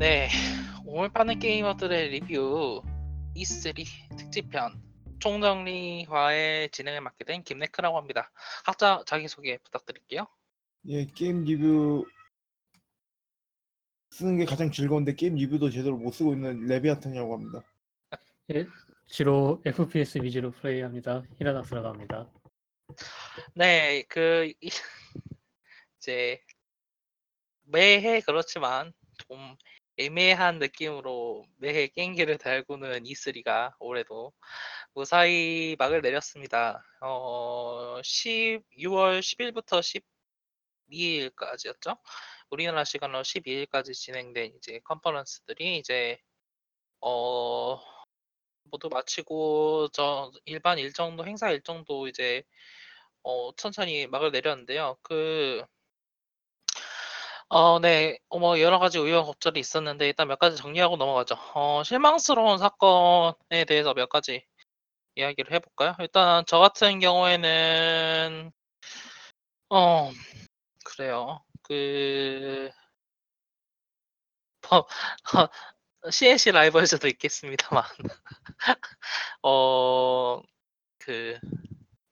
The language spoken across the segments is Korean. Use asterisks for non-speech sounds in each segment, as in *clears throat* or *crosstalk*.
네, 오늘 파는 게이머들의 리뷰 E3 특집편 총정리화의 진행을 맡게 된 김네크라고 합니다. 각자 자기소개 부탁드릴게요. 예, 게임 리뷰 쓰는 게 가장 즐거운데 게임 리뷰도 제대로 못 쓰고 있는 레비아탄이라고 합니다. 예, 주로 FPS 위주로 플레이합니다. 히라닥스라고 합니다. 네, 그 이- *laughs* 이제 매해 그렇지만 좀 애매한 느낌으로 매해 게임기를 달구는 E3가 올해도 무사히 막을 내렸습니다. 어, 12월 10일부터 12일까지였죠? 우리나라 시간으로 12일까지 진행된 이제 컨퍼런스들이 이제 어 모두 마치고 저 일반 일정도 행사 일정도 이제 어 천천히 막을 내렸는데요. 그 어, 네. 어, 뭐 여러 가지 우여곡절이 있었는데 일단 몇 가지 정리하고 넘어가죠. 어, 실망스러운 사건에 대해서 몇 가지 이야기를 해볼까요? 일단 저 같은 경우에는 어, 그래요. 그 어, *laughs* CNC 라이벌즈도 있겠습니다만 *laughs* 어, 그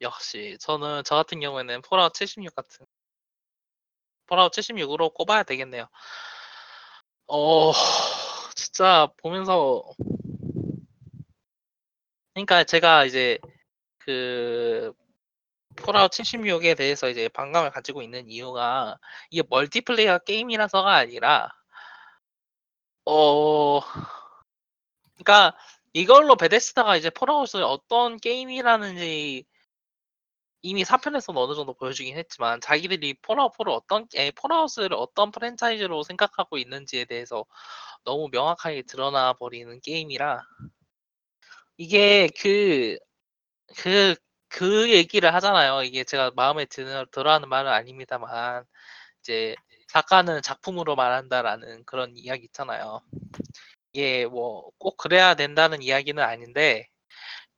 역시 저는 저 같은 경우에는 폴아웃 76 같은 폴아웃 76으로 꼽아야 되겠네요. 어, 진짜 보면서 그러니까 제가 이제 그 폴아웃 76에 대해서 이제 반감을 가지고 있는 이유가 이게 멀티플레이어 게임이라서가 아니라 어 그러니까 이걸로 베데스다가 이제 폴아웃을 어떤 게임이라는지 이미 4편에서는 어느 정도 보여주긴 했지만 자기들이 폴아웃 4를 어떤 에, 폴아웃을 어떤 프랜차이즈로 생각하고 있는지에 대해서 너무 명확하게 드러나 버리는 게임이라 이게 그 그, 그 얘기를 하잖아요. 이게 제가 마음에 드는, 들어하는 말은 아닙니다만, 이제, 작가는 작품으로 말한다라는 그런 이야기 있잖아요. 이게 뭐, 꼭 그래야 된다는 이야기는 아닌데,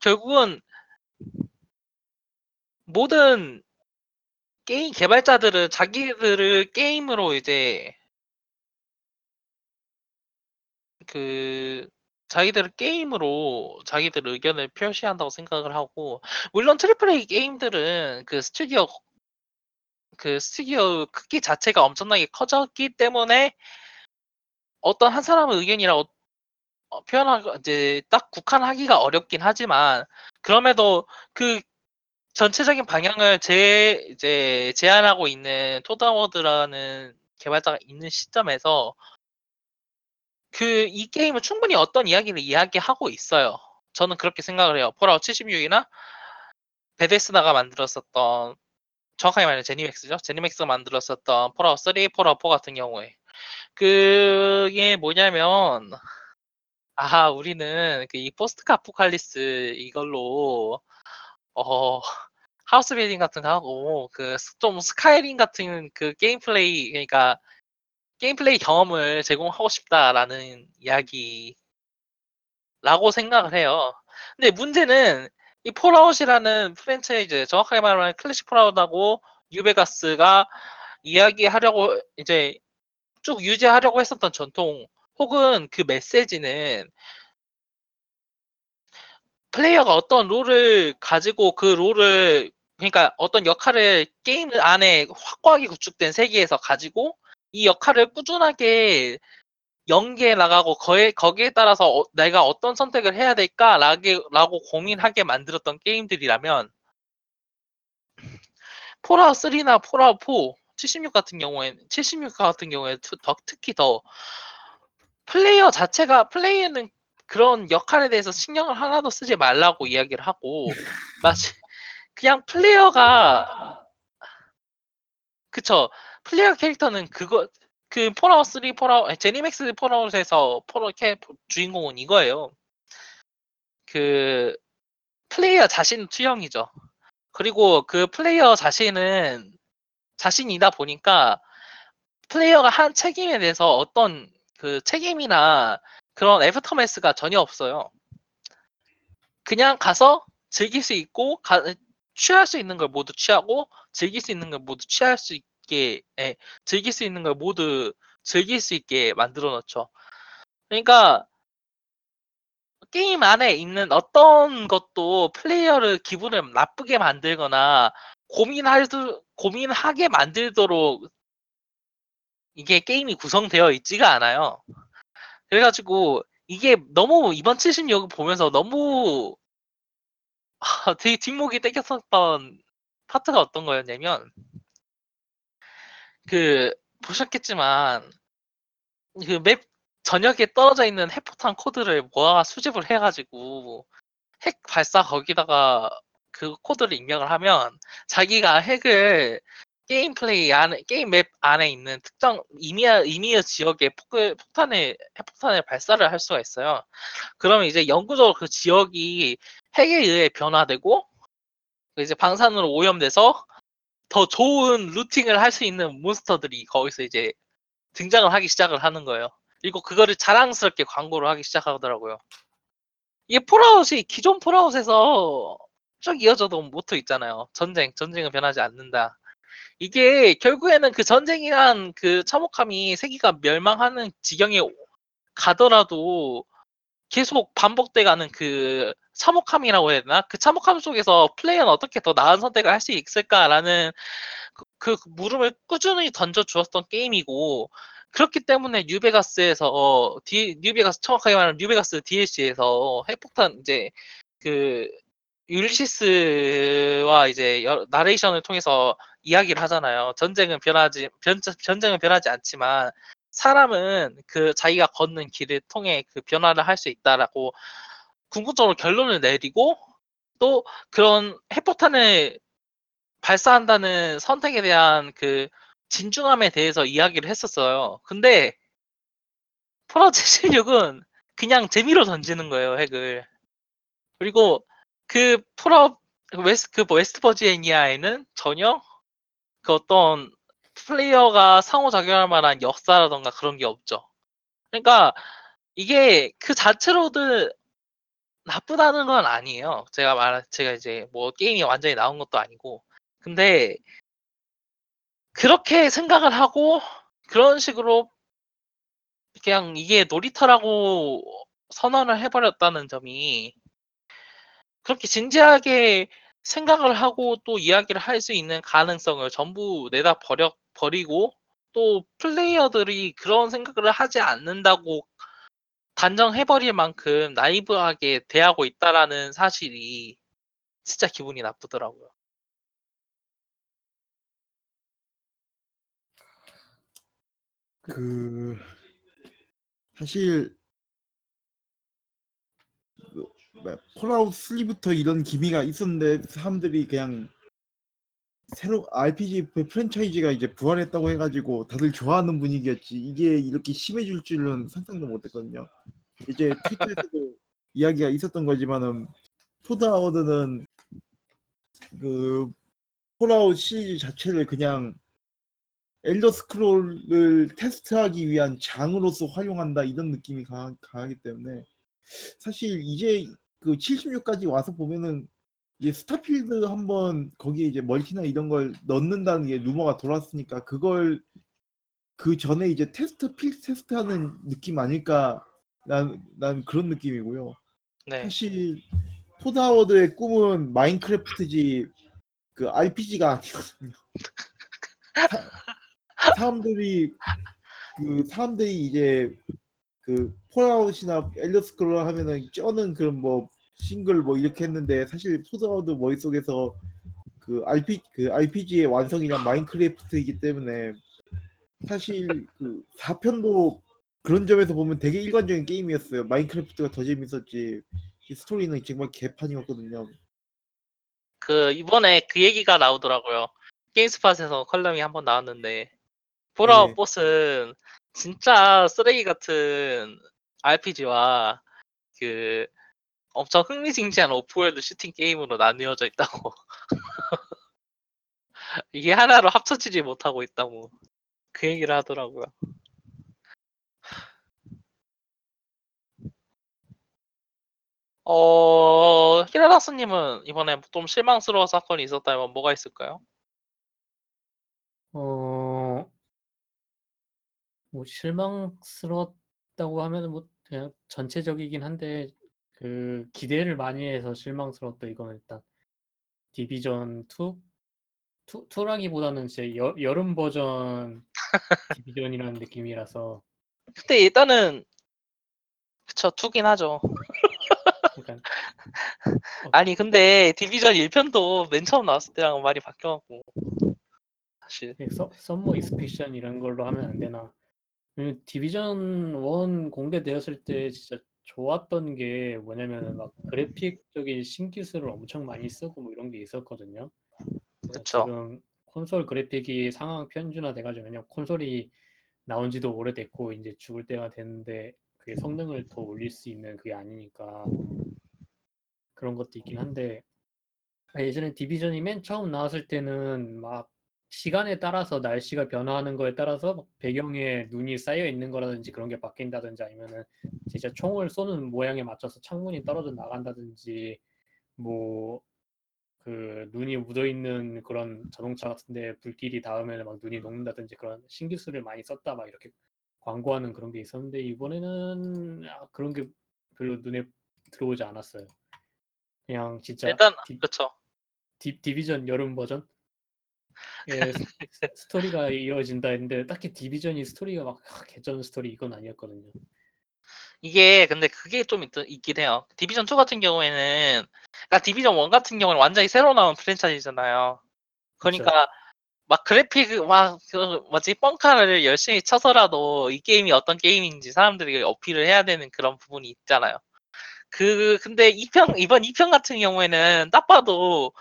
결국은, 모든 게임 개발자들은 자기들을 게임으로 이제, 그, 자기들을 게임으로 자기들 의견을 표시한다고 생각을 하고 물론 triple A 게임들은 그 스튜디오 그 스튜디오 크기 자체가 엄청나게 커졌기 때문에 어떤 한 사람의 의견이라고 어, 표현하고 이제 딱 국한하기가 어렵긴 하지만 그럼에도 그 전체적인 방향을 제 이제 제안하고 있는 토드 하워드라는 개발자가 있는 시점에서 그 이 게임은 충분히 어떤 이야기를 이야기하고 있어요. 저는 그렇게 생각을 해요. 폴아웃 76이나 베데스다가 만들었었던 정확하게 말하면 제니맥스죠. 제니맥스가 만들었었던 폴아웃 3, 폴아웃 4 같은 경우에 그게 뭐냐면 아 우리는 그 이 post apocalypse 이걸로 어 house building 같은 거 하고 그 좀 스카이림 같은 그 gameplay 그러니까 gameplay 경험을 제공하고 싶다라는 이야기라고 생각을 해요. 근데 문제는 이 폴아웃이라는 프랜차이즈 정확하게 말하면 클래식 폴아웃하고 뉴베가스가 이야기하려고 이제 쭉 유지하려고 했었던 전통 혹은 그 메시지는 플레이어가 어떤 롤을 가지고 그 롤을 그러니까 어떤 역할을 게임 안에 확고하게 구축된 세계에서 가지고 이 역할을 꾸준하게 연계해 나가고 거에, 거기에 따라서 어, 내가 어떤 선택을 해야 될까라고 고민하게 만들었던 게임들이라면 폴아웃 3나 폴아웃 4, 76 같은 경우에는 76 같은 경우에 더, 특히 더 플레이어 자체가 플레이어는 그런 역할에 대해서 신경을 하나도 쓰지 말라고 이야기를 하고 *laughs* 마치 그냥 플레이어가 그쵸 플레이어 캐릭터는 그거 그 폴아웃 3 폴아웃 제니맥스 폴아웃에서 폴아웃 캐 주인공은 이거예요. 그 플레이어 자신 투영이죠. 그리고 그 플레이어 자신은 자신이다 보니까 플레이어가 한 책임에 대해서 어떤 그 책임이나 그런 aftermath가 전혀 없어요. 그냥 가서 즐길 수 있고 가, 취할 수 있는 걸 모두 취하고 즐길 수 있는 걸 모두 취할 수 있게 예, 즐길 수 있는 걸 모두 즐길 수 있게 만들어 놓죠. 그러니까 게임 안에 있는 어떤 것도 플레이어를 기분을 나쁘게 만들거나 고민할 수, 고민하게 만들도록 이게 게임이 구성되어 있지가 않아요. 그래가지고 이게 너무 이번 76 보면서 너무 아, 되게 뒷목이 땡겼었던 파트가 어떤 거였냐면 그 보셨겠지만 그 맵 전역에 떨어져 있는 핵폭탄 코드를 모아 수집을 해가지고 핵 발사 거기다가 그 코드를 입력을 하면 자기가 핵을 게임 플레이 안에 게임 맵 안에 있는 특정 이미야 이미야 지역에 폭을 폭탄을 핵폭탄을 발사를 할 수가 있어요. 그러면 이제 영구적으로 그 지역이 핵에 의해 변화되고 이제 방사능으로 오염돼서 더 좋은 looting을 할 수 있는 몬스터들이 거기서 이제 등장을 하기 시작을 하는 거예요. 그리고 그거를 자랑스럽게 광고를 하기 시작하더라고요. 이게 폴아웃이 기존 폴아웃에서 쭉 이어져온 모토 있잖아요. 전쟁, 전쟁은 변하지 않는다. 이게 결국에는 그 전쟁이란 그 참혹함이 세계가 멸망하는 지경에 가더라도 계속 반복돼가는 그 참혹함이라고 해야 되나? 그 참혹함 속에서 플레이어는 어떻게 더 나은 선택을 할 수 있을까라는 그, 그 물음을 꾸준히 던져 주었던 게임이고 그렇기 때문에 뉴베가스에서 디, 뉴베가스 정확하게 말하면 뉴베가스 DLC에서 핵폭탄 이제 그 율리시스와 이제 여- 나레이션을 통해서 이야기를 하잖아요. 전쟁은 변하지 변, 전쟁은 변하지 않지만 사람은 그 자기가 걷는 길을 통해 그 변화를 할 수 있다라고 궁극적으로 결론을 내리고 또 그런 핵폭탄을 발사한다는 선택에 대한 그 진중함에 대해서 이야기를 했었어요. 근데 폴아웃 76은 *laughs* 그냥 재미로 던지는 거예요, 핵을. 그리고 그 폴아웃 그 웨스 그 웨스트 버지니아에는 전혀 그 어떤 플레이어가 상호작용할 만한 역사라던가 그런 게 없죠. 그러니까 이게 그 자체로도 나쁘다는 건 아니에요. 제가 말 제가 이제 뭐 게임이 완전히 나온 것도 아니고. 근데 그렇게 생각을 하고 그런 식으로 그냥 이게 놀이터라고 선언을 해버렸다는 점이 그렇게 진지하게 생각을 하고 또 이야기를 할 수 있는 가능성을 전부 내다 버려 버리고 또 플레이어들이 그런 생각을 하지 않는다고 단정해버릴 만큼 나이브하게 대하고 있다라는 사실이 진짜 기분이 나쁘더라고요. 그 사실 그 뭐야, 폴아웃 3부터 이런 기미가 있었는데 사람들이 그냥 새로 RPG 프랜차이즈가 이제 부활했다고 해가지고 다들 좋아하는 분위기였지 이게 이렇게 심해질 줄은 상상도 못했거든요. 이제 트위터에서도 *laughs* 이야기가 있었던 거지만은 토드 하워드는 그 폴아웃 시리즈 자체를 그냥 엘더 스크롤을 테스트하기 위한 장으로서 활용한다 이런 느낌이 강하, 강하기 때문에 사실 이제 그 76까지 와서 보면은 이제 스타필드 한번 거기에 이제 멀티나 이런 걸 넣는다는 게 루머가 돌았으니까 그걸 그 전에 이제 테스트 필 테스트 하는 느낌 아닐까 난, 난 그런 느낌이고요. 네. 사실 토드 하워드의 꿈은 마인크래프트지 그 RPG가 아니거든요. *laughs* 사, 사람들이 그 사람들이 이제 그 폴아웃이나 엘더 스크롤 하면은 쩌는 그런 뭐 싱글 뭐 이렇게 했는데 사실 토드 하워드 머릿속에서 그 RP 그 RPG의 완성이란 마인크래프트이기 때문에 사실 그 4편도 그런 점에서 보면 되게 일관적인 게임이었어요. 마인크래프트가 더 재밌었지. 이 스토리는 정말 개판이었거든요. 그 이번에 그 얘기가 나오더라고요. 게임스팟에서 컬럼이 한번 나왔는데 폴아웃 네. 보스는 진짜 쓰레기 같은 RPG와 그 엄청 흥미진진한 open world 슈팅 게임으로 나뉘어져 있다고. *laughs* 이게 하나로 합쳐지지 못하고 있다고 그 얘기를 하더라고요. 어, 히라다스님은 이번에 좀 실망스러운 사건이 있었다면 뭐가 있을까요? 어, 뭐 실망스러웠다고 하면 뭐 그냥 전체적이긴 한데 그 기대를 많이 해서 실망스러웠던 이거는 일단 디비전 2 two, two라기보다는 진짜 여, 여름 버전 *laughs* 디비전이라는 느낌이라서. 근데 일단은 그쵸 two긴 하죠. 그러니까 *laughs* 아니 근데 디비전 1편도 맨 처음 나왔을 때랑 많이 바뀌어갖고. 사실. 그 서, summer expansion 이런 걸로 하면 안 되나 그 디비전 1 공개되었을 때 진짜 좋았던 게 뭐냐면은 막 그래픽적인 신기술을 엄청 많이 쓰고 뭐 이런 게 있었거든요. 그쵸. 지금 콘솔 그래픽이 상향 평준화 돼 가지고 왜냐면 콘솔이 나온 지도 오래됐고 이제 죽을 때가 됐는데 그게 성능을 더 올릴 수 있는 그게 아니니까 그런 것도 있긴 한데 아, 예전에 디비전이 맨 처음 나왔을 때는 막 시간에 따라서 날씨가 변화하는 거에 따라서 막 배경에 눈이 쌓여 있는 거라든지 그런 게 바뀐다든지 아니면은 진짜 총을 쏘는 모양에 맞춰서 창문이 떨어져 나간다든지 뭐 그 눈이 묻어 있는 그런 자동차 같은데 불길이 닿으면 막 눈이 녹는다든지 그런 신기술을 많이 썼다 막 이렇게 광고하는 그런 게 있었는데 이번에는 아, 그런 게 별로 눈에 들어오지 않았어요. 그냥 진짜 일단 디, 그쵸. 디, 디비전 여름 버전 예, *laughs* 스- 스토리가 이어진다 했는데 딱히 디비전이 스토리가 막 *laughs* 아, 개전 스토리 이건 아니었거든요. 이게 근데 그게 좀 있, 있긴 해요. 디비전 2 같은 경우에는 그러니까 디비전 1 같은 경우는 완전히 새로 나온 프랜차이즈잖아요. 그러니까 막 그래픽 막그 뭐지 뻥카를 열심히 쳐서라도 이 게임이 어떤 게임인지 사람들이 어필을 해야 되는 그런 부분이 있잖아요. 그 근데 2편 이번 2편 같은 경우에는 딱 봐도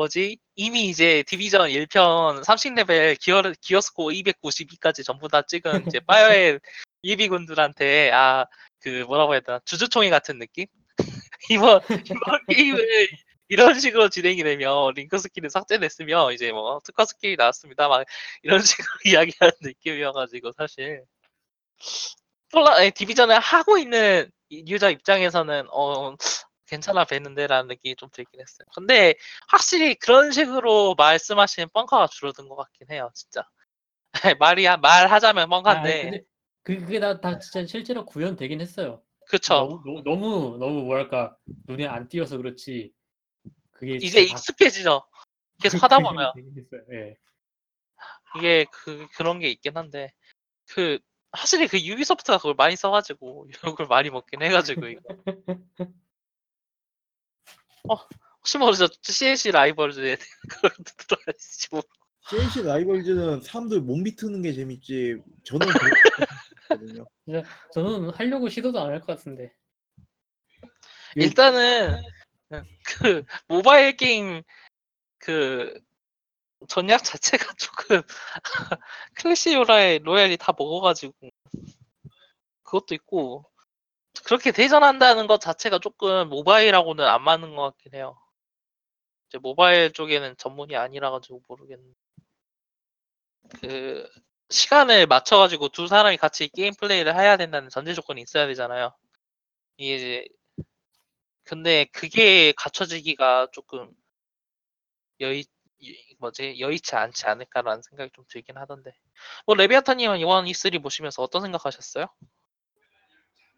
뭐지? 이미 이제 디비전 1편 30레벨 gear gear score 292까지 전부 다 찍은 이제 *laughs* 파이어의 예비군들한테 아 그 뭐라고 해야 되나? 주주총회 같은 느낌? *laughs* 이번 이번 *laughs* 게임을 이런 식으로 진행이 되면 링크 스킬을 삭제됐으면 이제 뭐 특화 스킬이 나왔습니다. 막 이런 식으로 이야기하는 느낌이어가지고 사실. 폴라 디비전을 하고 있는 이 유저 입장에서는 어 괜찮아 뵈는데라는 느낌이 좀 들긴 했어요. 근데 확실히 그런 식으로 말씀하시는 뻥카가 줄어든 것 같긴 해요, 진짜. *laughs* 말이 말하자면 아, 뻥카인데, 근데 그, 그게 다, 다 진짜 실제로 구현되긴 했어요. 그쵸? 너무, 너무 너무 뭐랄까 눈에 안 띄어서 그렇지. 그게 이제 익숙해지죠. 계속 하다 보면. 예. 이게 그 그런 게 있긴 한데 그 확실히 그 유비소프트가 그걸 많이 써가지고 *laughs* 욕을 많이 먹긴 해가지고 이거. *laughs* 어 혹시 모르죠 CLC 라이벌즈에 그걸 들어야지 뭐. CNC 라이벌즈는 사람들 몸 비트는 게 재밌지. 저는 *laughs* 그렇거든요. 저는 하려고 시도도 안 할 것 같은데. 예. 일단은 그 모바일 게임 그 전략 자체가 *laughs* 조금 클래시 요라의 로얄이 다 먹어가지고 그것도 있고 그렇게 대전한다는 것 자체가 조금 모바일하고는 안 맞는 것 같긴 해요. 이제 모바일 쪽에는 전문이 아니라 가지고 모르겠는데 그 시간을 맞춰 가지고 두 사람이 같이 게임 플레이를 해야 된다는 전제 조건이 있어야 되잖아요. 이제 근데 그게 갖춰지기가 조금 여의 이- 뭐지 여의치 않지 않을까라는 생각이 좀 들긴 하던데 뭐 레비아타님은 이번 E3 보시면서 어떤 생각하셨어요?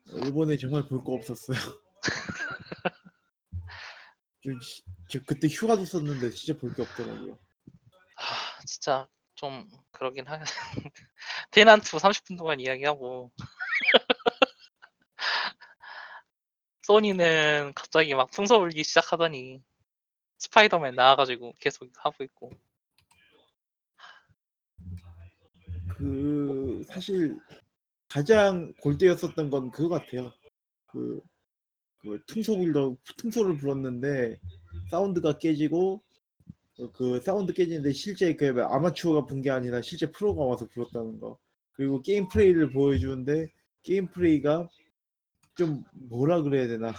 일본에 정말 볼 거 없었어요. *laughs* 좀 시- 저 그때 휴가도 썼는데 진짜 볼 게 없더라고요. 아 진짜 좀 그러긴 하 *laughs* 테난트 30분 동안 이야기하고 *laughs* 소니는 갑자기 막 풍서 울기 시작하더니 스파이더맨 나와가지고 계속 하고 있고 그 사실 가장 골대였었던 건 그거 같아요. 그, 그 퉁소를 퉁소를 불었는데 사운드가 깨지고 어, 그 사운드 깨지는데 실제 그 아마추어가 본 게 아니라 실제 프로가 와서 불었다는 거. 그리고 게임 플레이를 보여주는데 게임 플레이가 좀 뭐라 그래야 되나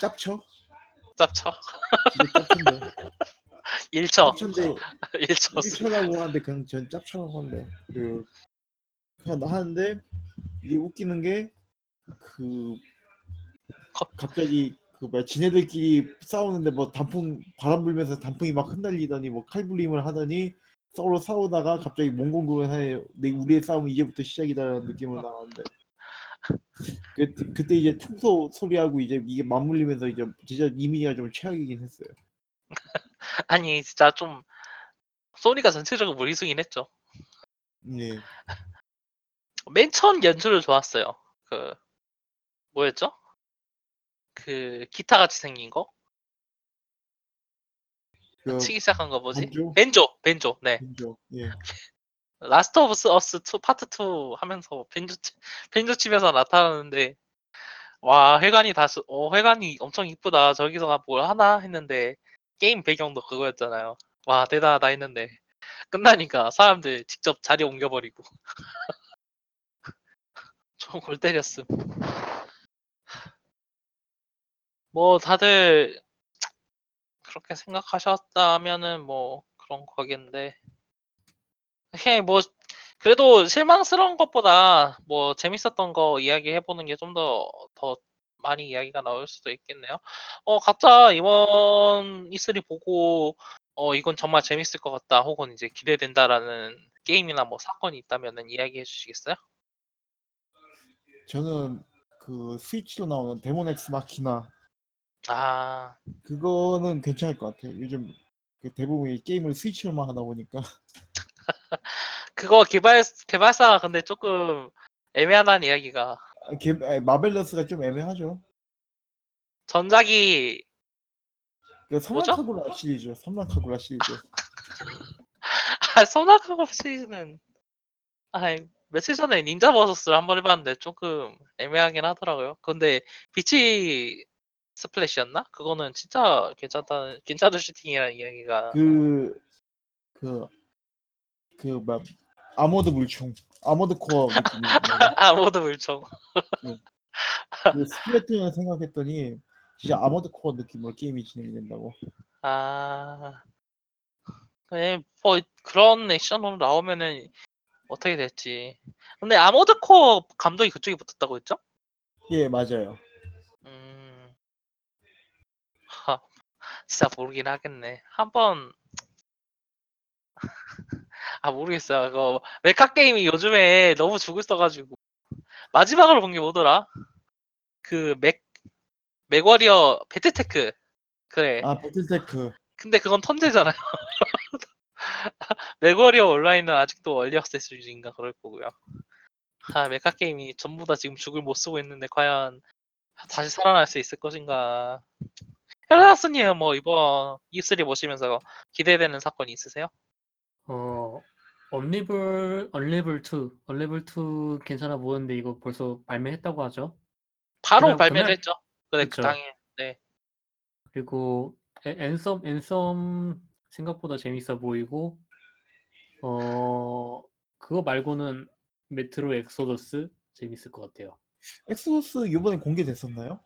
짭쳐? 짭쳐 짭쳐인데 *laughs* 1초 짭쳐인데 *laughs* 1초 일처라고 하는데 그냥 전 짭처라고 하는데 그 그냥 하는데 이게 웃기는 게그 갑자기 그 뭐야 지네들끼리 싸우는데 뭐 단풍 바람 불면서 단풍이 막 흩날리더니 뭐 칼불림을 하더니 서로 싸우다가 갑자기 몽공구를 하네 내 우리의 싸움은 이제부터 시작이다라는 느낌으로 나왔는데 그, 그때 이제 청소 소리하고 이제 이게 맞물리면서 이제 진짜 이미지가 좀 최악이긴 했어요. *laughs* 아니 진짜 좀 소니가 전체적으로 무리수긴 했죠. 네. 맨 처음 연주를 좋았어요. 그 뭐였죠? 그 기타 같이 생긴 거? 그 치기 시작한 거 뭐지? 밴조? 밴조, 밴조. 네. 밴조. 예. 라스트 오브 어스 2 파트 2 하면서 밴조 치- 밴조 치면서 나타나는데 와 회관이 다시 어 회관이 엄청 이쁘다 저기서 뭘 하나 했는데 게임 배경도 그거였잖아요. 와 대단하다 했는데 끝나니까 사람들 직접 자리 옮겨버리고 *laughs* 좀골 때렸음. 뭐 다들 그렇게 생각하셨다면은 뭐 그런 거겠는데 그냥 뭐 그래도 실망스러운 것보다 뭐 재밌었던 거 이야기 해보는 게 좀 더 더 많이 이야기가 나올 수도 있겠네요. 어 각자 이번 E3 보고 어 이건 정말 재밌을 것 같다 혹은 이제 기대된다라는 게임이나 뭐 사건이 있다면은 이야기해 주시겠어요? 저는 그 스위치로 나오는 데몬 엑스 마키나 아 그거는 괜찮을 것 같아요. 요즘 그 대부분 이 게임을 스위치로만 하다 보니까 *laughs* 그거 개발 개발사가 근데 조금 애매하다는 이야기가 아, 게- 아, 마벨러스가 좀 애매하죠. 전작이 그 뭐죠? 섬란카구라 시리즈, 섬란카구라 *laughs* 시리즈. 아, 섬란카구라 시리즈는 아 며칠 전에 닌자 버서스를 한번 해봤는데 조금 애매하긴 하더라고요. 근데 비치 스플래시였나? 그거는 진짜 괜찮다는 괜찮은 슈팅이라는 이야기가 그, 그, 그, 막, 아머드 물총, 아머드 코어. 아머드 *laughs* 물총. 그 스플래툰을 생각했더니, 진짜 아머드 코어 느낌으로 게임이 진행이 된다고. 아, 네, 뭐 그런 액션으로 나오면은 어떻게 될지. 근데 아머드 코어 감독이 그쪽에 붙었다고 했죠? 예, 맞아요. 음, 하, 진짜 모르긴 하겠네. 한번 *laughs* 아 모르겠어요. 그거 메카 게임이 요즘에 너무 죽을 써가지고 마지막으로 본 게 뭐더라? 그 맥 맥워리어 배틀테크 그래. 아, 배틀테크. 근데 그건 턴제잖아요. *laughs* *laughs* 맥워리어 온라인은 아직도 early access 중인가 그럴 거고요. 아 메카 게임이 전부 다 지금 죽을 못 쓰고 있는데 과연 다시 살아날 수 있을 것인가? 헬라스님 뭐 이번 E3 보시면서 기대되는 사건이 있으세요? 어 언리블 언리블 2 언리블 2 괜찮아 보이는데 이거 벌써 발매했다고 하죠. 바로 그날- 발매를 그날- 했죠. 그래 그 그쵸. 당일. 그리고 애- 앤썸 앤썸 생각보다 재밌어 보이고 어 그거 말고는 메트로 엑소더스 재밌을 것 같아요. 엑소더스 이번에 공개됐었나요?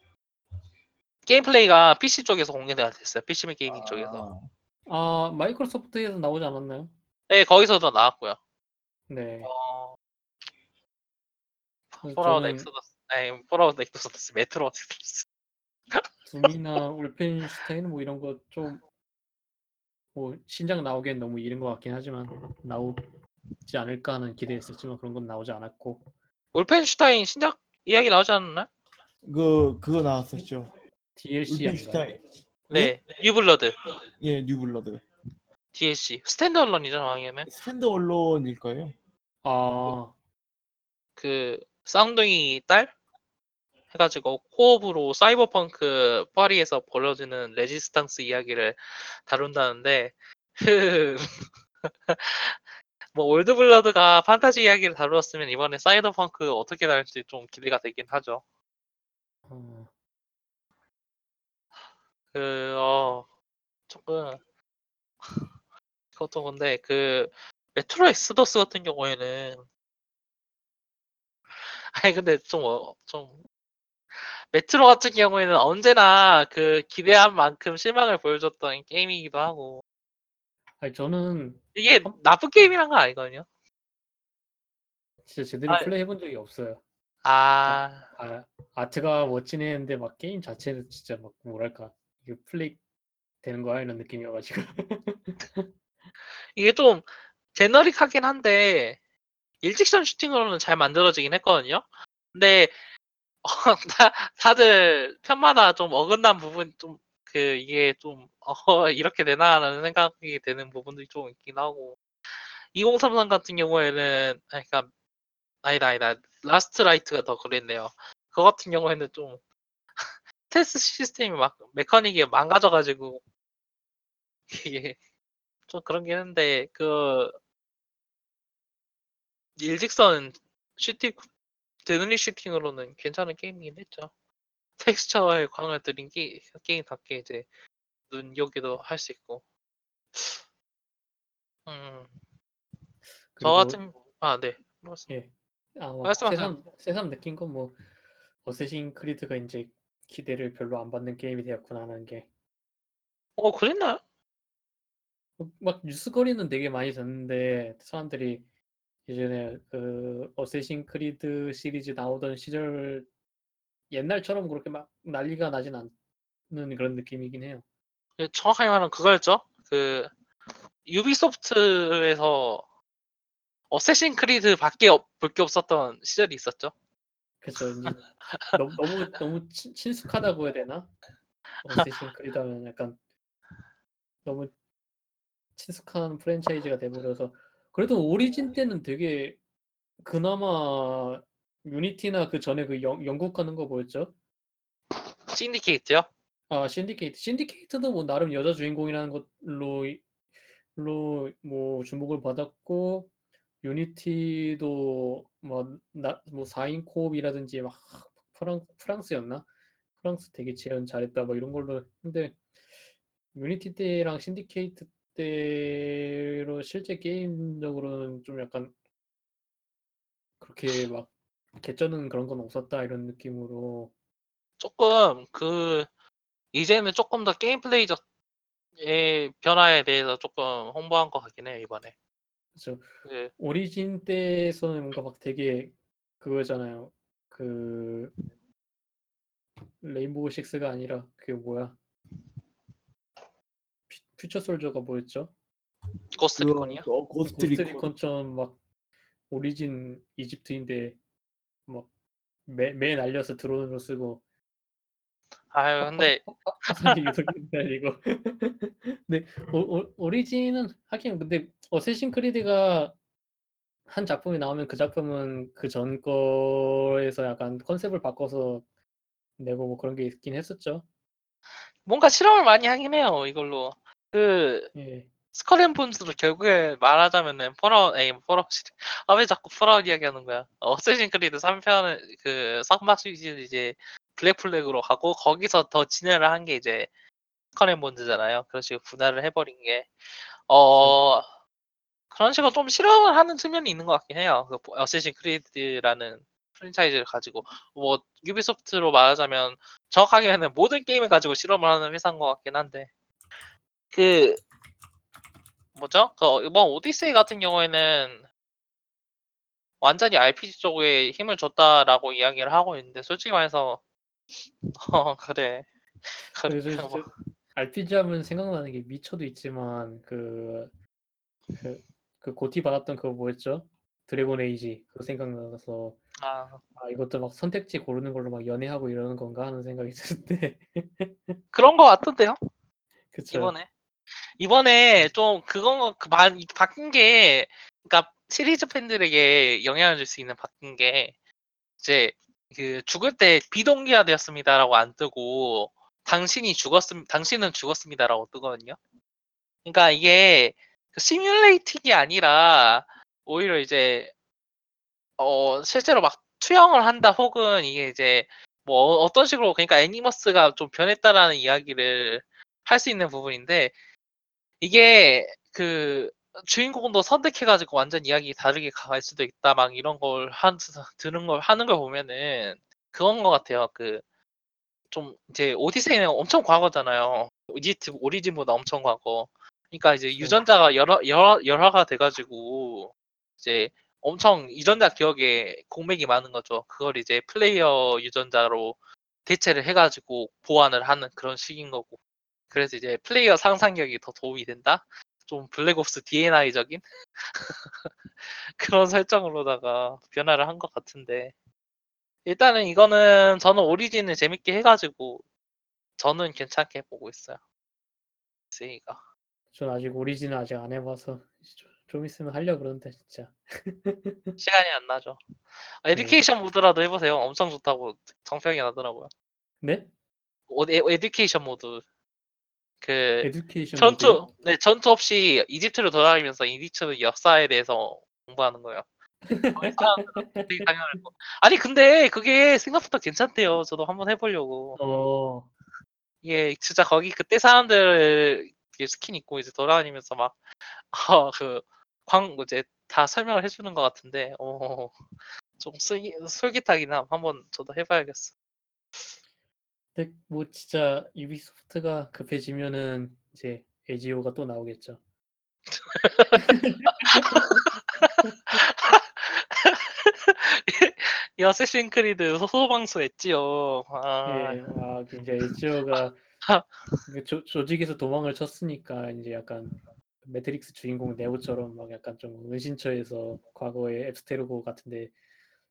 게임 플레이가 PC 쪽에서 공개가 됐어요. PC 및 gaming 쪽에서. 아, 아 마이크로소프트에서 나오지 않았나요? 네 거기서도 나왔고요. 네. 어, 폴아웃 저는 엑소더스, 아니 폴아웃 엑소더스, 메트로 엑소더스. 둠이나 울펜슈타인 뭐 이런 거 좀 뭐 신작 나오기엔 너무 이른 것 같긴 하지만 나오지 않을까 하는 기대했었지만 그런 건 나오지 않았고 울펜슈타인 신작 이야기 나오지 않았나요? 그, 그거 나왔었죠. DLC 아닌가요? 울펜슈타인. 네, 뉴블러드 예, 뉴블러드. DLC standalone이죠 웬만하면 standalone일 거예요. 아 그 쌍둥이 딸 해가지고 co-op으로 사이버펑크 파리에서 벌어지는 레지스탕스 이야기를 다룬다는데 그 *laughs* 뭐 올드블러드가 판타지 이야기를 다루었으면 이번에 사이버펑크 어떻게 다룰지 좀 기대가 되긴 하죠. 어, 그, 어, 조금, 그것도 근데 그, 메트로 엑소더스 같은 경우에는, 아니, 근데 좀, 어, 좀, 메트로 같은 경우에는 언제나 그 기대한 만큼 실망을 보여줬던 게임이기도 하고, 아니 저는 이게 나쁜 게임이란 건 아니거든요. 진짜 제대로 아, 플레이 해본 적이 없어요. 아, 아, 아트가 멋지네는데 막 게임 자체는 진짜 막 뭐랄까 이게 플레이 되는 거야 이런 느낌이어가지고 *laughs* 이게 좀, 제너릭하긴 한데, 일직선 슈팅으로는 잘 만들어지긴 했거든요. 근데 어, *laughs* 다, 다들 편마다 좀 어긋난 부분 좀 그 이게 좀 *laughs* 어, 이렇게 되나라는 생각이 드는 부분들이 좀 있긴 하고 2033 같은 경우에는 아니, 그러니까 아니다 아니다 라스트 라이트가 더 그랬네요. 그거 같은 경우에는 좀 *laughs* 스텔스 시스템이 막 메커닉이 망가져가지고 이게 좀 그런 게 있는데 그 일직선 슈 팅 드늘리 슈팅으로는 괜찮은 게임이긴 했죠. 텍스처에 광을 들인 게, 게임답게 이제 눈여기도 할 수 있고. 음, 저 같은 아 네. 예. 아, 말씀하세요. 새삼 새삼 느낀 건 뭐 어쌔신 크리드가 이제 기대를 별로 안 받는 게임이 되었구나 하는 게. 어 그랬나요? 어, 막 뉴스거리는 되게 많이 듣는데 사람들이 예전에 그 어쌔신 크리드 시리즈 나오던 시절 옛날처럼 그렇게 막 난리가 나진 않는 그런 느낌이긴 해요. 그 정확하게 말하면 그거였죠. 그 유비소프트에서 어쌔신 크리드 밖에 볼 게 없었던 시절이 있었죠. 이제 너무 너무 너무 친, 친숙하다고 해야 되나? 어쌔신 크리드 하면 약간 너무 친숙한 프랜차이즈가 돼버려서 그래도 오리진 때는 되게 그나마 유니티나 그 전에 그 영, 영국 가는 거 뭐였죠? 신디케이트요. 아 신디케이트 신디케이트도 뭐 나름 여자 주인공이라는 것로 로뭐 주목을 받았고 유니티도 뭐나뭐 4인 co-op이라든지 막 프랑 프랑스였나? 프랑스 되게 재현 잘했다 뭐 이런 걸로 근데 유니티 때랑 신디케이트 때로 실제 게임적으로는 좀 약간 그렇게 막 개쩌는 그런 건 없었다 이런 느낌으로 조금 그 이제는 조금 더 게임 플레이적의 변화에 대해서 조금 홍보한 것 같긴 해요 이번에. 그래서 그 오리진 때에서는 뭔가 막 되게 그거잖아요. 그 레인보우 식스가 아니라 그게 뭐야? 퓨- 퓨처 솔저가 뭐였죠? 고스트 리콘이요. 어, 고스트 리콘 고스트 리콘 처럼 막 오리진 이집트인데 막 매, 매 날려서 드론으로 쓰고 아유 근데 화살이 유독이 날리고 근데 오, 오, 오리진은 하긴 근데 어쌔신 크리드가 한 작품이 나오면 그 작품은 그 전 거에서 약간 컨셉을 바꿔서 내고 뭐 그런 게 있긴 했었죠. 뭔가 실험을 많이 하긴 해요 이걸로. 그 예. 스컬 앤 본즈도 결국에 말하자면은 폴아웃 에이 폴아웃 아 왜 자꾸 폴아웃 이야기하는 거야? 어쌔신 크리드 3편은 그 쌍막 시리즈 이제 블랙 플래그로 가고 거기서 더 진화를 한게 이제 스컬 앤 본즈잖아요. 그런 식으로 분할을 해버린 게 어 그런 식으로 좀 실험을 하는 측면이 있는 것 같긴 해요. 그 어쌔신 크리드라는 프랜차이즈를 가지고. 뭐 유비소프트로 말하자면 정확하게는 모든 게임을 가지고 실험을 하는 회사인 것 같긴 한데 그 뭐죠? 그 이번 오디세이 같은 경우에는 완전히 RPG 쪽에 힘을 줬다라고 이야기를 하고 있는데 솔직히 말해서 *laughs* 어 그래. 그래 그래서 뭐, RPG 하면 생각나는 게 미쳐도 있지만 그, 그, 그 고티 받았던 그거 뭐였죠? 드래곤 에이지. 그거 생각나서 아, 아 이것도 막 선택지 고르는 걸로 막 연애하고 이러는 건가 하는 생각이 *laughs* 드는데. 그런 거 같던데요? 그쵸. 이번에 이번에 좀 그건 그 바, 바뀐 게 그러니까 시리즈 팬들에게 영향을 줄 수 있는 바뀐 게 이제 그 죽을 때 비동기화되었습니다라고 안 뜨고 당신이 죽었음 당신은 죽었습니다라고 뜨거든요. 그러니까 이게 그 시뮬레이팅이 아니라 오히려 이제 어 실제로 막 투영을 한다 혹은 이게 이제 뭐 어- 어떤 식으로 그러니까 애니머스가 좀 변했다라는 이야기를 할 수 있는 부분인데 이게 그 주인공도 선택해가지고 완전 이야기 다르게 갈 수도 있다 막 이런 걸 한, 드는 걸 하는 걸 보면은 그건 것 같아요. 그 좀 이제 오디세이는 엄청 과거잖아요. 이집트 오리진보다 엄청 과거. 그러니까 이제. 유전자가 여러 여러 열화가 돼가지고 이제 엄청 유전자 기억에 공백이 많은 거죠. 그걸 이제 플레이어 유전자로 대체를 해가지고 보완을 하는 그런 식인 거고. 그래서 이제 플레이어 상상력이 더 도움이 된다. 좀 블랙옵스 DNI적인 *laughs* 그런 설정으로다가 변화를 한 것 같은데 일단은 이거는 저는 오리진을 재밌게 해가지고 저는 괜찮게 보고 있어요. 세이가. 전 아직 오리진을 아직 안 해봐서 좀, 좀 있으면 하려 그러는데 진짜. *laughs* 시간이 안 나죠. education mode라도 해보세요. 엄청 좋다고 정평이 나더라고요. 네? 오- 에, education mode. 그 education 전투? 네 전투 없이 이집트를 돌아다니면서 이집트 역사에 대해서 공부하는 거예요. 되게 당연하고. 아니 근데 그게 생각보다 괜찮대요. 저도 한번 해보려고. 어. 이게 진짜 거기 그때 사람들 스킨 입고 이제 돌아다니면서 막 그 광 이제 다 설명을 해주는 것 같은데 어, 좀 슬기, 솔깃하긴 함. 한번 저도 해봐야겠어. 근데 뭐 진짜 유비소프트가 급해지면은 이제 에지오가 또 나오겠죠. 이 어쌔신 크리드 소방수 했지요. 아, 예, 아, 그 이제 에지오가 그 조, 조직에서 도망을 쳤으니까 이제 약간 매트릭스 주인공 네오처럼 막 약간 좀 은신처에서 과거에 앱스테르고 같은데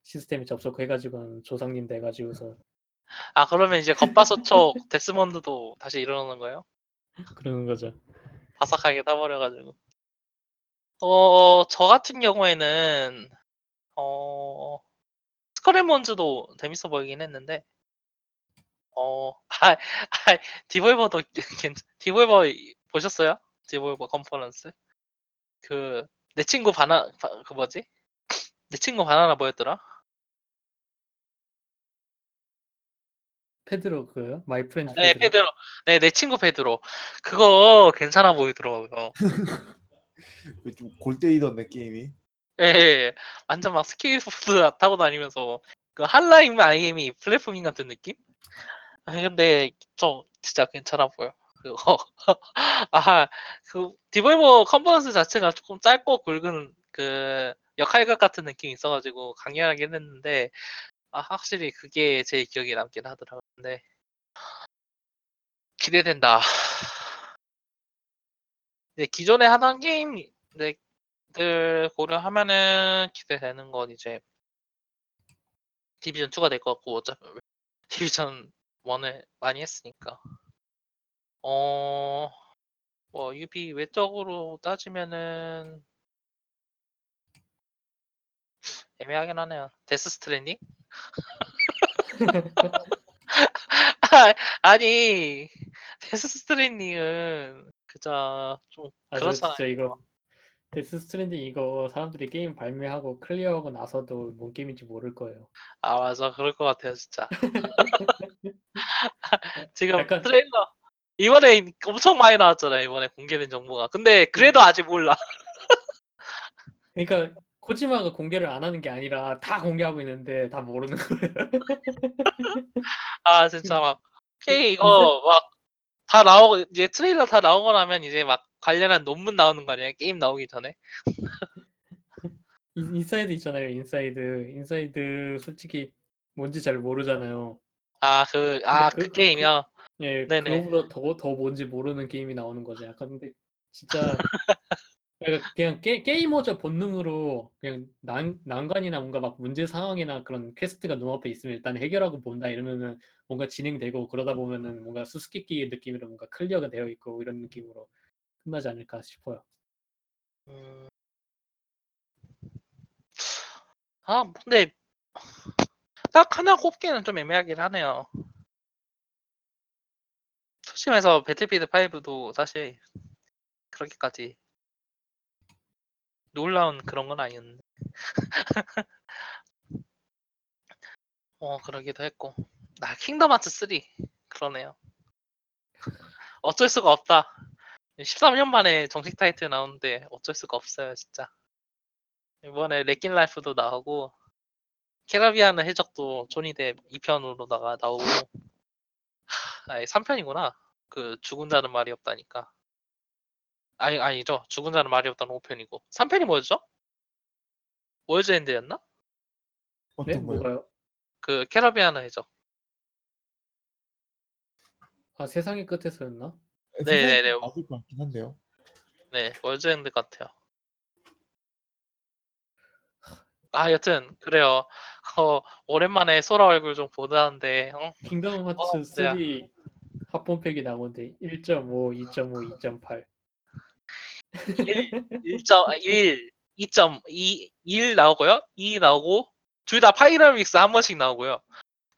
시스템에 접속해가지고는 조상님 돼가지고서 아 그러면 이제 겉바소촉 *laughs* 데스몬드도 다시 일어나는 거예요? 그러는 거죠. 바삭하게 타버려가지고. 어, 저 같은 경우에는, 어, 스컬 앤 본즈도 재밌어 보이긴 했는데, 어, 아, 아, 디볼버도, *laughs* 괜찮, 디볼버 보셨어요? 디볼버 컨퍼런스? 그, 내 친구 바나, 바- 그 뭐지? 내 친구 바나나 뭐였더라? 페드로 그거요? 마이 프렌드 네, 페드로. 네, 내 친구 페드로. 그거 괜찮아 보이더라고요. *laughs* 그 좀 골때리던데 게임이. 예, 예, 예. 완전 막 스케이트보드 타고 다니면서 그 핫라인 마이애미 platforming 같은 느낌? 아, 근데 좀 진짜 괜찮아 보여. 그거. *laughs* 아, 그 디볼버 컨퍼런스 자체가 조금 짧고 굵은 그 역할극 같은 느낌이 있어가지고 강렬하긴 했는데 아, 확실히 그게 제 기억에 남긴 하더라고요. 근데 기대된다. 이제 기존에 하던 게임 네, 들 고려하면은 기대되는 건 이제 디비전 2가 될 것 같고 어차피 *laughs* 디비전 1을 많이 했으니까 어... 뭐 유비 외적으로 따지면은 애매하긴 하네요 데스 스트랜딩? 아, 아니 데스 스트랜딩은 그저 좀 아, 저 그렇잖아요. 진짜 이거 데스 스트랜딩 이거 사람들이 게임 발매하고 클리어하고 나서도 뭔 게임인지 모를 거예요. 아 맞아. 그럴 것 같아요 진짜. *laughs* 지금 약간- 트레일러 이번에 엄청 많이 나왔잖아요 이번에 공개된 정보가. 근데 그래도 아직 몰라. 그러니까 코지마가 공개를 안 하는 게 아니라 다 공개하고 있는데 다 모르는 거예요. *laughs* 아 진짜 막 게임 이거 막 다 나오고 이제 트레일러 다 나오고 나면 이제 막 관련한 논문 나오는 거 아니에요 게임 나오기 전에 *laughs* 인- 인사이드 있잖아요. 인사이드. 인사이드 솔직히 뭔지 잘 모르잖아요. 아 그 아 그 그- 게임이요 예, 네네. 그거보다 더, 더 뭔지 모르는 게임이 나오는 거죠. 약간 근데 진짜 *laughs* 그러니까 그냥 게, 게이머적 본능으로 그냥 난, 난관이나 뭔가 막 문제 상황이나 그런 퀘스트가 눈앞에 있으면 일단 해결하고 본다 이러면은 뭔가 진행되고 그러다 보면은 뭔가 수수께끼의 느낌으로 뭔가 클리어가 되어 있고 이런 느낌으로 끝나지 않을까 싶어요. 음... 아 근데 딱 하나 꼽기는 좀 애매하긴 하네요 솔직히 말해서 Battlefield 5도 사실 그렇게까지 놀라운 그런 건 아니었는데. *laughs* 어 그러기도 했고. 나 Kingdom Hearts 3 그러네요. 어쩔 수가 없다. 13년 만에 정식 타이틀 나오는데 어쩔 수가 없어요 진짜. 이번에 Wreck-It Ralph도 나오고 캐리비안의 해적도 조니 뎁 2편으로다가 나오고. 아니 3편이구나. 그 죽은 자는 말이 없다니까 아니 아니죠 죽은 자는 말이 없다는 5편이고 3편이 뭐였죠? World's End였나? 네? 어떤 거요? 뭐가요? 그 캐리비안의 해적 아 세상의 끝에서였나? 네네네. 맞을 것 같긴 한데요. 네 World's End 같아요 아 여튼 그래요. *laughs* 어, 오랜만에 소라 얼굴 좀 본다는데 어? Kingdom Hearts 어, 3 합본팩이 나오는데 1.5, 2.5, 2.8. 1.1, 2.2, 1 나오고요. 2 나오고 둘 다 Final Mix 한 번씩 나오고요.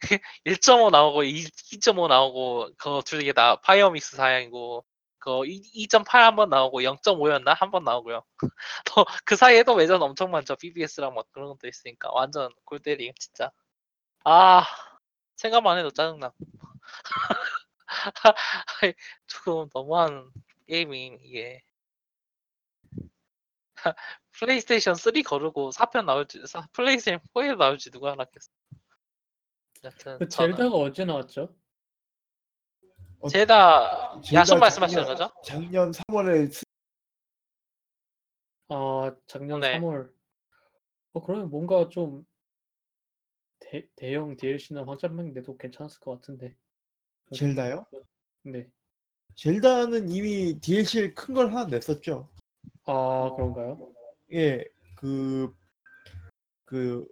*laughs* 1.5 나오고 2.5 나오고 그거 둘다 Final Mix 사양이고 그거 2.8 한 번 나오고 0.5였나 한 번 나오고요. *laughs* 또 그 사이에도 외전 엄청 많죠. BBS랑 막 그런 것도 있으니까 완전 골 때려 진짜. 아 생각만 해도 짜증나. *laughs* 조금 너무한 게이밍 이게. *laughs* 플레이스테이션 3 거르고 4편 나올지 사- 플레이스테이션 4에 나올지 누가 알았겠어. 여튼 그 저는 Zelda가 언제 나왔죠? 어, 제다 Zelda 야숨 말씀하시는 작년- 거죠? 작년 3월에 아 작년 네. 3월. 어 그러면 뭔가 좀 대, 대형 DLC나 확장팩 내도 괜찮았을 것 같은데. 젤다요? 네. 젤다는 이미 DLC 큰 걸 하나 냈었죠. 아 그런가요? 예, 그, 그,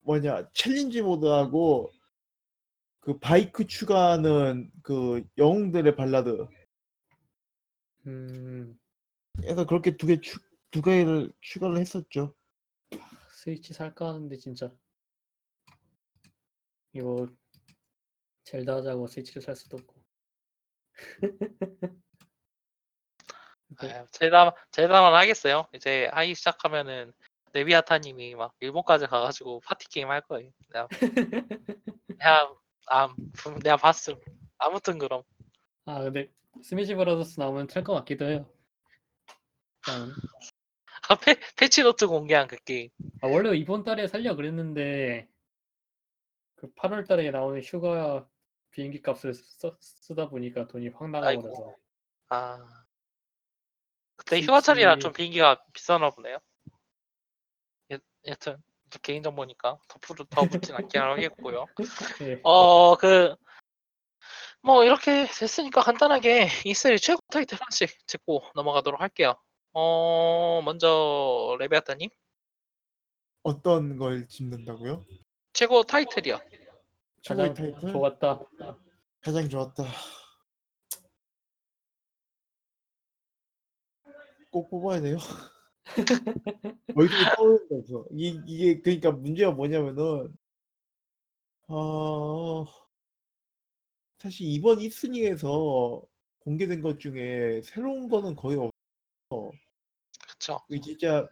뭐냐, 챌린지 모드하고 그 바이크 추가하는 그 영웅들의 발라드. 음 그래서 그렇게 두 개, 추, 두 개를 추가를 했었죠. 스위치 살까 하는데 진짜 이거 Zelda 하자고 Switch를 살 수도 없고. *laughs* 네. Zelda Zelda만 하겠어요. 이제 하기 시작하면은 네비아타님이 막 일본까지 가가지고 파티 게임 할 거예요. 내가 *laughs* 내가 아 분- 내가 봤음. 아무튼 그럼 아 근데 Smash Brothers 나오면 살 것 같기도 해요. 일단 아, 패, patch note 공개한 그 게임. 아, 원래 이번 달에 살려 그랬는데 그 8월 달에 나오는 휴가 비행기 값을 쓰, 쓰다 보니까 돈이 확 아이고. 나가버려서 아 그때 스 위치- 휴가철이라 좀 비행기가 비싸나 보네요. 여, 여튼 개인 정보니까 더 풀, 더 붙진 않게 하겠고요. *laughs* 예. 어, 그, 뭐, 이렇게 됐으니까 간단하게 이슬 최고 타이틀 하나씩 짚고 넘어가도록 할게요. 어, 먼저, 레베아타님, 어떤 걸 짚는다고요? 최고 타이틀이요. 최고의 가장 타이틀? 좋았다. 가장 좋았다. 꼭 뽑아야 돼요. *laughs* 얼굴이 떠오르는 없어. 이, 이게 그러니까 문제가 뭐냐면은 어 사실 이번 이스닝에서 공개된 것 중에 새로운 거는 거의 없어. 그쵸. 이게 진짜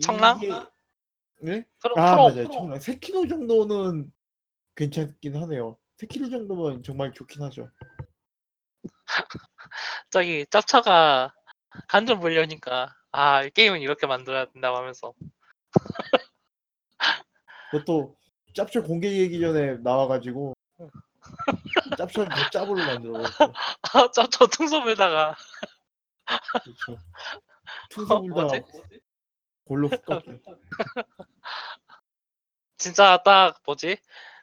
청랑? 이게 네? 프로, 아 프로, 맞아요. 청랑. 세키로 정도는 괜찮긴 하네요. 세키로 정도면 정말 좋긴 하죠. *laughs* 저기, 짭차가 간좀 보려니까, 아, 이 게임은 이렇게 만들어야 된다고 하면서. 그것도 짭짤 공개 얘기 전에 나와가지고 *laughs* 짭짤 더 짭으로 만들어버렸어. 아, 짭차 퉁소 불다가, 그렇죠. *laughs* 퉁소 불다 뭐지? 골로 훅 깎여. *laughs* 진짜 딱, 뭐지?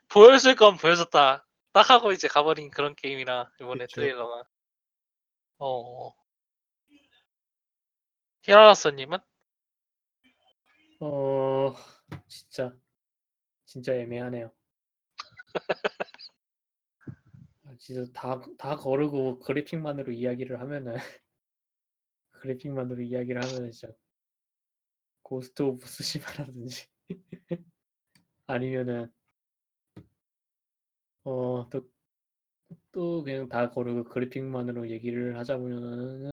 보여줄 건 보여줬다. 딱 하고 이제 가버린 그런 게임이라, 이번에 그쵸. 트레일러가. 어. 히라라스님은? 어 진짜 진짜 애매하네요. 아, 진짜 다 다 거르고 그래픽만으로 이야기를 하면은 *laughs* 그래픽만으로 이야기를 하면은 진짜 Ghost of Tsushima라든지 *laughs* 아니면은 어 또 또 그냥 다 거르고 그래픽만으로 얘기를 하자 보면은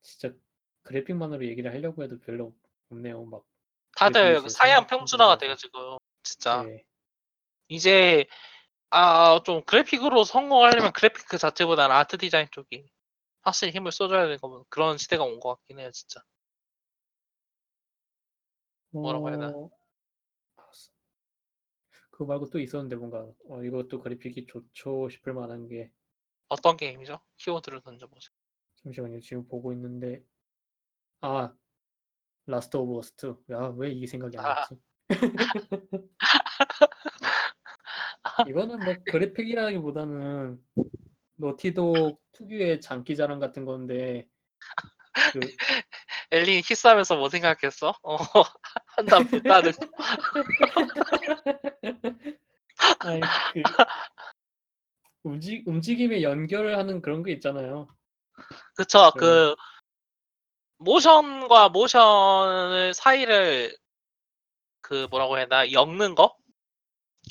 진짜 그래픽만으로 얘기를 하려고 해도 별로 없네요. 막 다들 사양 평준화가 생각나서. 돼가지고 진짜 예. 이제 아 좀 그래픽으로 성공하려면 그래픽 그 자체보다는 아트 디자인 쪽이 확실히 힘을 써줘야 되는 거 그런 시대가 온 것 같긴 해요 진짜 뭐라고 해야 되나? 어, 그거 말고 또 있었는데 뭔가 어, 이것도 그래픽이 좋죠 싶을 만한 게 어떤 게임이죠? 키워드를 던져보세요 잠시만요 지금 보고 있는데 아 Last of Us 2. 야 왜 이게 생각이 안 아. 났지? *laughs* 이거는 뭐 그래픽이라기보다는 너티독 특유의 장기 자랑 같은 건데 그 *laughs* 엘리 키스하면서 뭐 생각했어? 어, *laughs* 한담 붙다는 거. *laughs* 아니 그 움직 움직임에 연결하는 그런 게 있잖아요. 그쵸, 네. 그, 모션과 모션을 사이를, 그, 뭐라고 해야 되나, 엮는 거?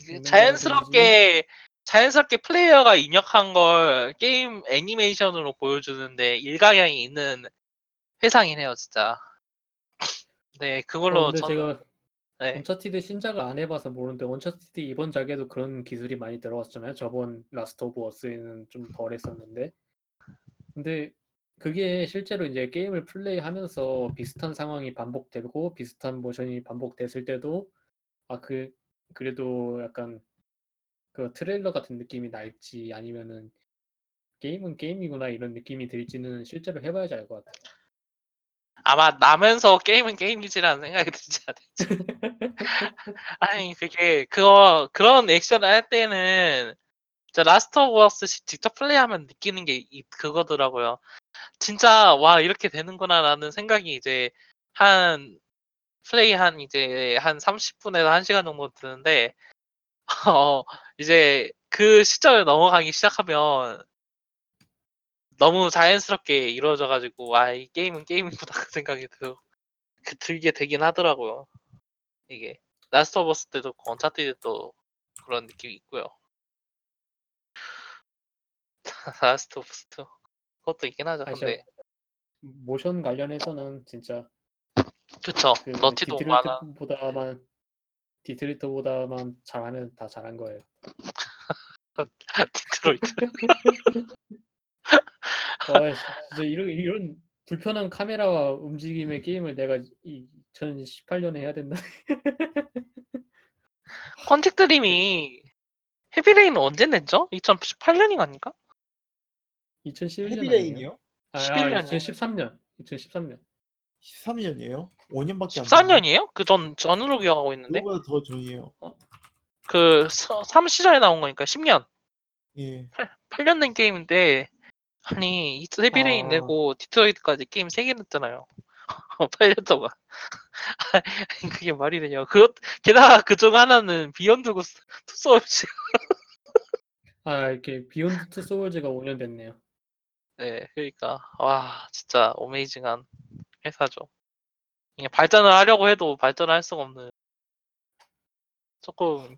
그 엮는 자연스럽게, 자연스럽게 플레이어가 입력한 걸 게임 애니메이션으로 보여주는데 일가견이 있는 회사이네요, 진짜. 네, 그걸로 어, 근데 저는, 제가 네, Uncharted 신작을 안 해봐서 모르는데 Uncharted 이번 작에도 그런 기술이 많이 들어갔잖아요. 저번 Last of Us에는 좀 덜했었는데 근데 그게 실제로 이제 게임을 플레이하면서 비슷한 상황이 반복되고 비슷한 모션이 반복됐을 때도 아 그 그래도 약간 그 트레일러 같은 느낌이 날지 아니면은 게임은 게임이구나 이런 느낌이 들지는 실제로 해봐야지 알 것 같아요. 아마 나면서 게임은 게임이지라는 생각이 들지 않을지. *laughs* 아니, 그게, 그거, 그런 액션을 할 때는, 진짜 Last of Us 시- 직접 플레이하면 느끼는 게 이- 그거더라고요. 진짜, 와, 이렇게 되는구나라는 생각이 이제, 한, 플레이 한, 이제, 한 30분에서 1시간 정도 드는데, *laughs* 어, 이제, 그 시점에 넘어가기 시작하면, 너무 자연스럽게 이루어져가지고, 아, 이 게임은 게임이구나, 그 *laughs* 생각이 들, 그 들게 되긴 하더라고요. 이게. Last of Us 때도, 언차티드 도 그런 느낌이 있고요. Last of Us 2. 그것도 있긴 하죠, 아니, 근데. 모션 관련해서는 진짜 그쵸. 그 Naughty Dog 많아. Detroit보다만 Detroit보다만 잘하면 다 잘한 거예요. *laughs* Detroit. *laughs* 와, *laughs* 진짜 이런 이런 불편한 카메라와 움직임의 게임을 내가 이 2018년에 해야 된다. *laughs* Quantic Dream이 헤비레인은 언제 냈죠? 2018년이 아닌가? 2011년 헤비레인이요? 아, 11년 이요? 2013년. 2013년. 13년이에요? 5년밖에 안 14년이에요? 그 전 전으로 기억하고 있는데. 그거보다 더 전이에요. 그 3시절에 나온 거니까 10년. 예. 8년 된 게임인데 아니 이 헤비레인 아. 내고 디트로이트까지 게임 3개 냈잖아요. 8년 동안. *laughs* 그게 말이 되냐. 그것 게다가 그중 하나는 비욘드 구스 투소울즈. *laughs* 아, 이렇게 비욘드 투 소울즈가 5년 됐네요. 네, 그러니까 와 진짜 어메이징한 회사죠. 이게 발전을 하려고 해도 발전을 할 수가 없는 조금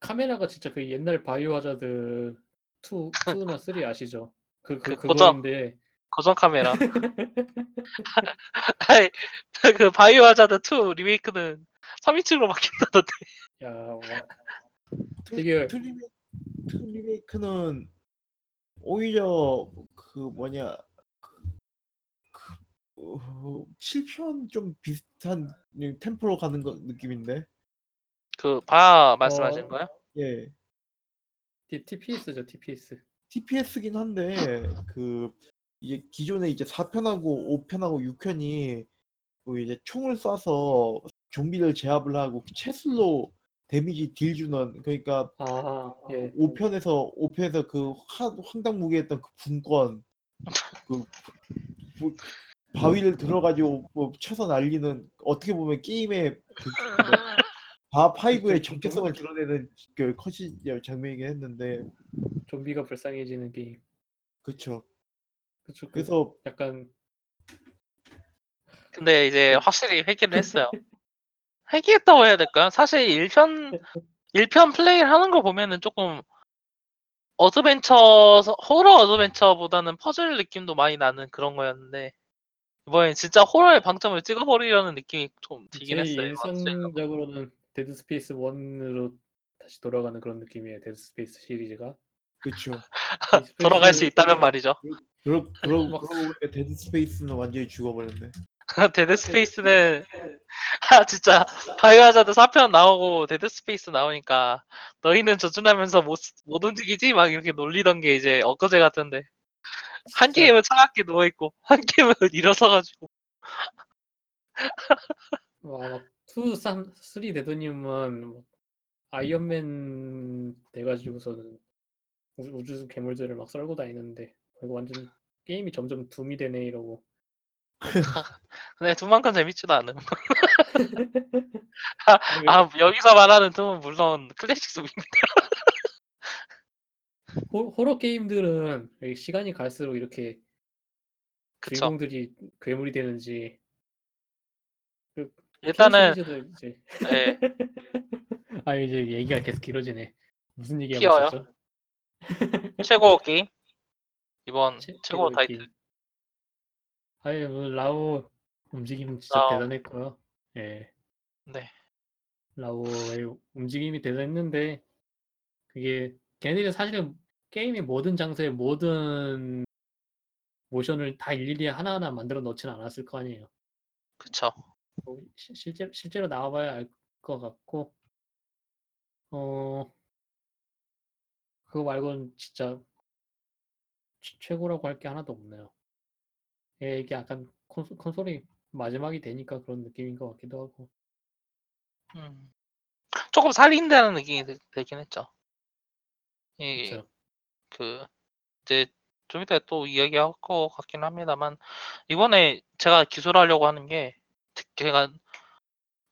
카메라가 진짜 그 옛날 바이오 하자드 2, 2나 3 아시죠? 그, 그, 그 고정- 그거인데 고정 카메라. *laughs* 아이, 그 바이오 하자드 2 리메이크는 3인칭으로 바뀐다던데. 야, 와, 되게- 투리메, 투리메이크는 오히려 그 뭐냐 그, 그, 어, 7편 좀 비슷한 템포로 가는 거 느낌인데 그 바 말씀하시는 어. 거예요? 예 T- TPS죠, TPS. TPS긴 한데 그 이제 기존에 이제 4편하고 5편하고 6편이 그 이제 총을 쏴서 좀비를 제압을 하고 체술로 데미지 딜 주는 그러니까 아, 예. 5편에서 5편에서 그 하- 황당무계했던 그 분권 그 뭐, 바위를 들어가지고 뭐 쳐서 날리는 어떻게 보면 게임의 그, *laughs* 바 five의 정체성을 드러내는 그 컷이 장면이긴 했는데 좀비가 불쌍해지는 게임. 그쵸 그쵸. 그 그래서 약간 근데 이제 확실히 회귀를 했어요. *laughs* 회귀했다고 해야 될까요? 사실 1편 1편 플레이를 하는 거 보면은 조금 어드벤처 호러 어드벤처보다는 퍼즐 느낌도 많이 나는 그런 거였는데 이번엔 진짜 호러에 방점을 찍어버리려는 느낌이 좀 들긴 했어요. 일상적으로는 데드 스페이스 1으로 다시 돌아가는 그런 느낌이에요. 데드 스페이스 시리즈가. 그쵸 *laughs* *laughs* 돌아갈 수 있다면 말이죠. 그러, 그러, 막- 그러고 보니까 데드 스페이스는 완전히 죽어버렸네 *laughs* 데드 스페이스는 아 진짜 바이오하자드 4편 나오고 데드 스페이스 나오니까 너희는 조준하면서 못, 못 움직이지? 막 이렇게 놀리던 게 이제 엊그제 같은데 한 진짜 게임은 차갑게 누워 있고 한 게임은 일어서 가지고 와, 막 2, 3, 3 되더니만 뭐 아이언맨 돼가지고서는 우- 우주 괴물들을 막 썰고 다니는데 이거 완전 게임이 점점 둠이 되네 이러고 *laughs* 근데 둠만큼 재밌지도 않음. *laughs* 아 여기서 말하는 둠은 물론 클래식 수비입니다. *laughs* 호, 호러 게임들은 이게 시간이 갈수록 이렇게 그쵸. 주인공들이 괴물이 되는지 그 일단은 이제 예, *laughs* 아 이제 얘기가 계속 길어지네. 무슨 얘기하고 튀어요? 있었죠? *laughs* 최고 게임 이번 최- 최고 최고의 타이틀. 게임. 아니 뭐 라오 움직임 진짜 라오. 대단했고요. 예, 네. 라오의 움직임이 대단했는데 그게 걔네들이 사실은 게임의 모든 장소에 모든 모션을 다 일일이 하나하나 만들어 놓지는 않았을 거 아니에요. 그쵸. 뭐 시- 실제 실제로 나와봐야 알 것 같고 어 그거 말고는 진짜 최- 최고라고 할 게 하나도 없네요. 예, 이게 약간 콘솔, 콘솔이 마지막이 되니까 그런 느낌인 것 같기도 하고 음. 조금 살린다는 느낌이 들- 들긴 했죠. 이 그렇죠. 그 이제 좀 이따 또 이야기할 것 같긴 합니다만 이번에 제가 기술하려고 하는 게 특- 제가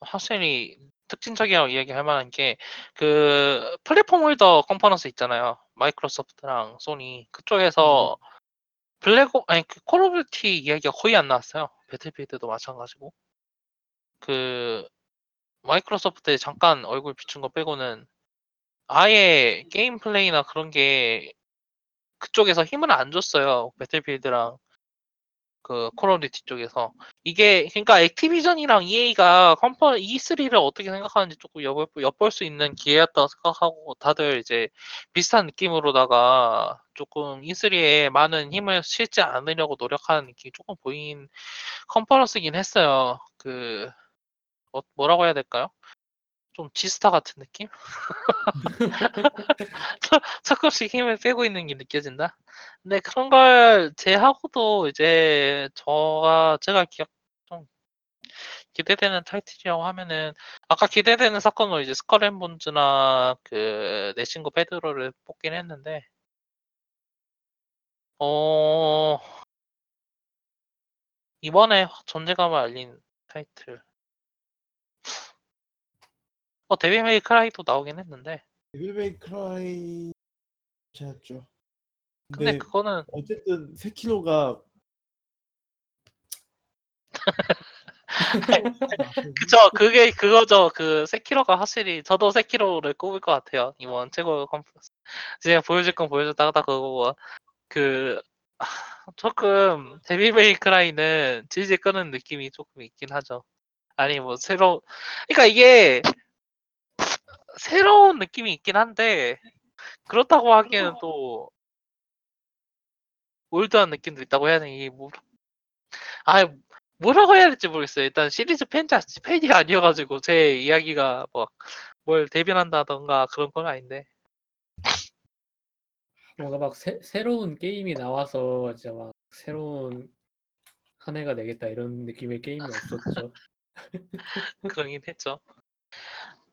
확실히 특징적이라고 이야기할 만한 게 그 플랫폼 holder 컨퍼런스 있잖아요. 마이크로소프트랑 소니 그쪽에서 블랙옵 아니 그 콜 오브 듀티 이야기가 거의 안 나왔어요. 배틀필드도 마찬가지고 그 마이크로소프트에 잠깐 얼굴 비춘 거 빼고는 아예 게임 플레이나 그런 게 그쪽에서 힘을 안 줬어요. 배틀필드랑 그 콜 오브 듀티 쪽에서 이게 그러니까 액티비전이랑 EA가 컴퍼 E3를 어떻게 생각하는지 조금 엿볼, 엿볼 수 있는 기회였다고 생각하고 다들 이제 비슷한 느낌으로다가 조금 E3에 많은 힘을 싣지 않으려고 노력하는 느낌이 조금 보인 컨퍼런스긴 했어요. 그 어, 뭐라고 해야 될까요? 좀 지스타 같은 느낌? *laughs* 조금씩 힘을 빼고 있는 게 느껴진다. 근데 그런 걸 제하고도 이제 저가 제가 기억 좀 기대되는 타이틀이라고 하면은 아까 기대되는 사건으로 이제 스컬앤본즈나 그 내 친구 페드로를 뽑긴 했는데 어 이번에 확 존재감을 알린 타이틀 어 데빌 메이 크라이도 나오긴 했는데. 데빌 메이 크라이 찾았죠. 근데 근데 그거는 어쨌든 세키로가 *laughs* 그쵸 그게 그거죠. 그 세키로가 확실히 저도 세키로를 꼽을 것 같아요. 이번 최고 컨퍼런스. 제가 보여줄 건 보여줬다가 다 그거고 그 아, 조금 데빌 메이 크라이는 질질 끄는 느낌이 조금 있긴 하죠. 아니 뭐 새로 그러니까 이게 새로운 느낌이 있긴 한데 그렇다고 하기에는 또 올드한 느낌도 있다고 해야 되니 뭐 아 뭐라고 해야 될지 모르겠어요. 일단 시리즈 팬자 팬이 아니어가지고 제 이야기가 뭐뭘 대변한다던가 그런 건 아닌데 뭔가 막 새, 새로운 게임이 나와서 이제 막 새로운 한 해가 되겠다 이런 느낌의 게임이 없었죠. *laughs* 그러긴 했죠.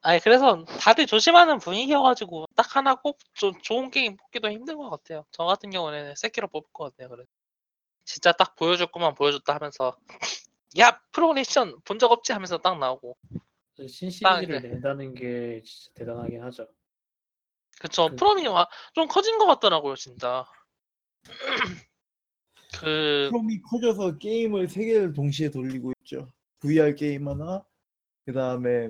아니 그래서 다들 조심하는 분위기여가지고 딱 하나 꼭 좀 좋은 게임 뽑기도 힘든 것 같아요. 저 같은 경우는 세키로 뽑을 것 같아요. 그래 진짜 딱 보여줄 것만 보여줬다 하면서 *laughs* 야 프로네이션 본 적 없지 하면서 딱 나오고 신시리즈를 이제- 낸다는 게 진짜 대단하긴 하죠. 그쵸 그- 프롬이 와- 좀 커진 것 같더라고요 진짜. *clears throat* 그 프롬이 커져서 게임을 세 개를 동시에 돌리고 있죠. VR 게임 하나, 그 다음에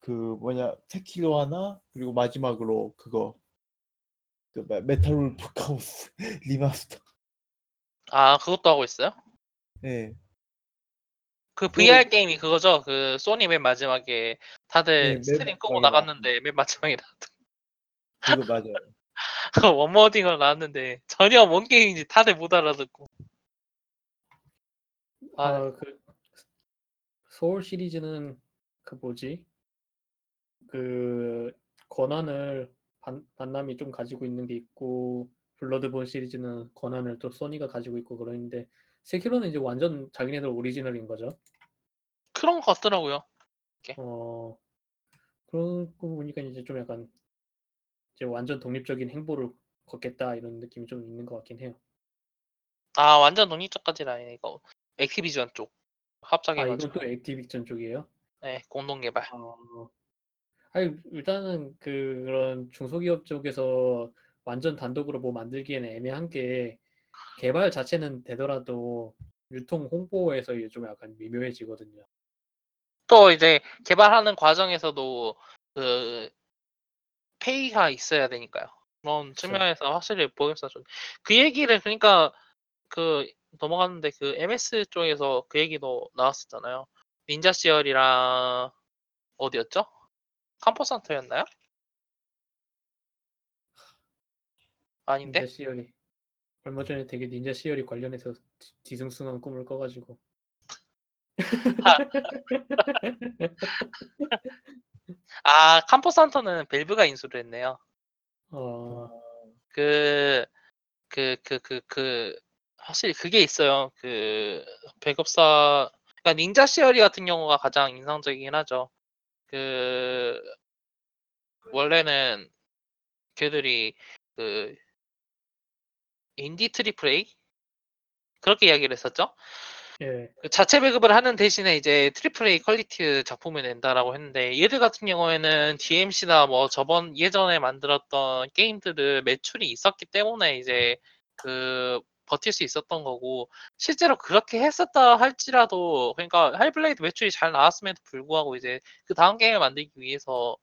그 뭐냐 세키로 하나, 그리고 마지막으로 그거 그 메- 메탈 울프 카오스 *laughs* remaster. 아 그것도 하고 있어요? 예. 그 VR 게임이 그거죠. 그 소니 맨 마지막에 다들 네, 메인 stream 끄고 마지막에 나갔는데 맨 마지막에 그거 맞아요. *laughs* one more thing으로 나왔는데 전혀 뭔 게임인지 다들 못 알아듣고. 아, 아, 그 소울 시리즈는 그 뭐지? 그 권한을 반, 반남이 좀 가지고 있는 게 있고 블러드본 시리즈는 권한을 또 소니가 가지고 있고 그러는데 세키로는 이제 완전 자기네들 오리지널인 거죠. 그런 것 같더라고요. 어 그러고 보니까 이제 좀 약간 이제 완전 독립적인 행보를 걷겠다 이런 느낌이 좀 있는 것 같긴 해요. 아 완전 독립적까지는 아니네 이거. 액티비전 쪽아 합작해가지고 이건 또 액티비전 쪽이에요? 네, 공동 개발. 어, 아니 일단은 그 그런 중소기업 쪽에서 완전 단독으로 뭐 만들기에는 애매한 게 개발 자체는 되더라도 유통 홍보에서 이게 좀 약간 미묘해지거든요. 또 이제 개발하는 과정에서도 그 페이가 있어야 되니까요. 그런 그쵸. 측면에서 확실히 좀. 그 얘기를 그러니까 그 넘어갔는데 그 MS 쪽에서 그 얘기도 나왔었잖아요. 닌자 시얼이랑 어디였죠? 캄포산터였나요? 아닌데? 닌자 시열이 얼마 전에 되게 닌자 시열이 관련해서 뒤- 뒤숭숭한 꿈을 꿔가지고 아 캄포산터는 벨브가 인수를 했네요. 어, 그 그 그 그 그 확실히 그게 있어요. 그 배급사 그러니까 닌자 시어리 같은 경우가 가장 인상적이긴 하죠. 그 원래는 걔들이 그 인디 triple A 그렇게 이야기를 했었죠. 예, 그 자체 배급을 하는 대신에 이제 triple A 퀄리티 작품을 낸다라고 했는데 얘들 같은 경우에는 DMC나 뭐 저번 예전에 만들었던 게임들을 매출이 있었기 때문에 이제 그 버틸 수 있었던 거고 실제로 그렇게 했었다 할지라도 그러니까 헬블레이드 매출이 잘 나왔음에도 불구하고 이제 그 다음 게임을 만들기 위해서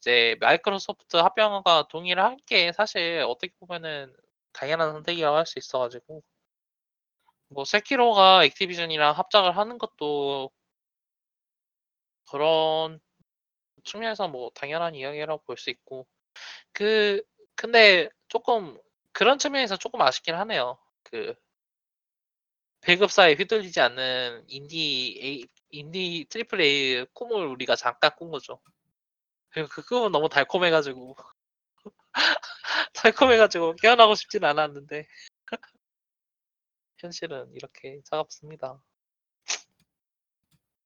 이제 마이크로소프트 합병에 동의를 한 게 사실 어떻게 보면은 당연한 선택이라고 할 수 있어가지고 뭐 세키로가 액티비전이랑 합작을 하는 것도 그런 측면에서 뭐 당연한 이야기라고 볼 수 있고 그 근데 조금 그런 측면에서 조금 아쉽긴 하네요. 그 배급사에 휘둘리지 않는 인디 A, 인디 triple A 꿈을 우리가 잠깐 꾼 거죠. 그리고 그 꿈은 너무 달콤해가지고 *laughs* 달콤해가지고 깨어나고 싶진 않았는데 *laughs* 현실은 이렇게 차갑습니다.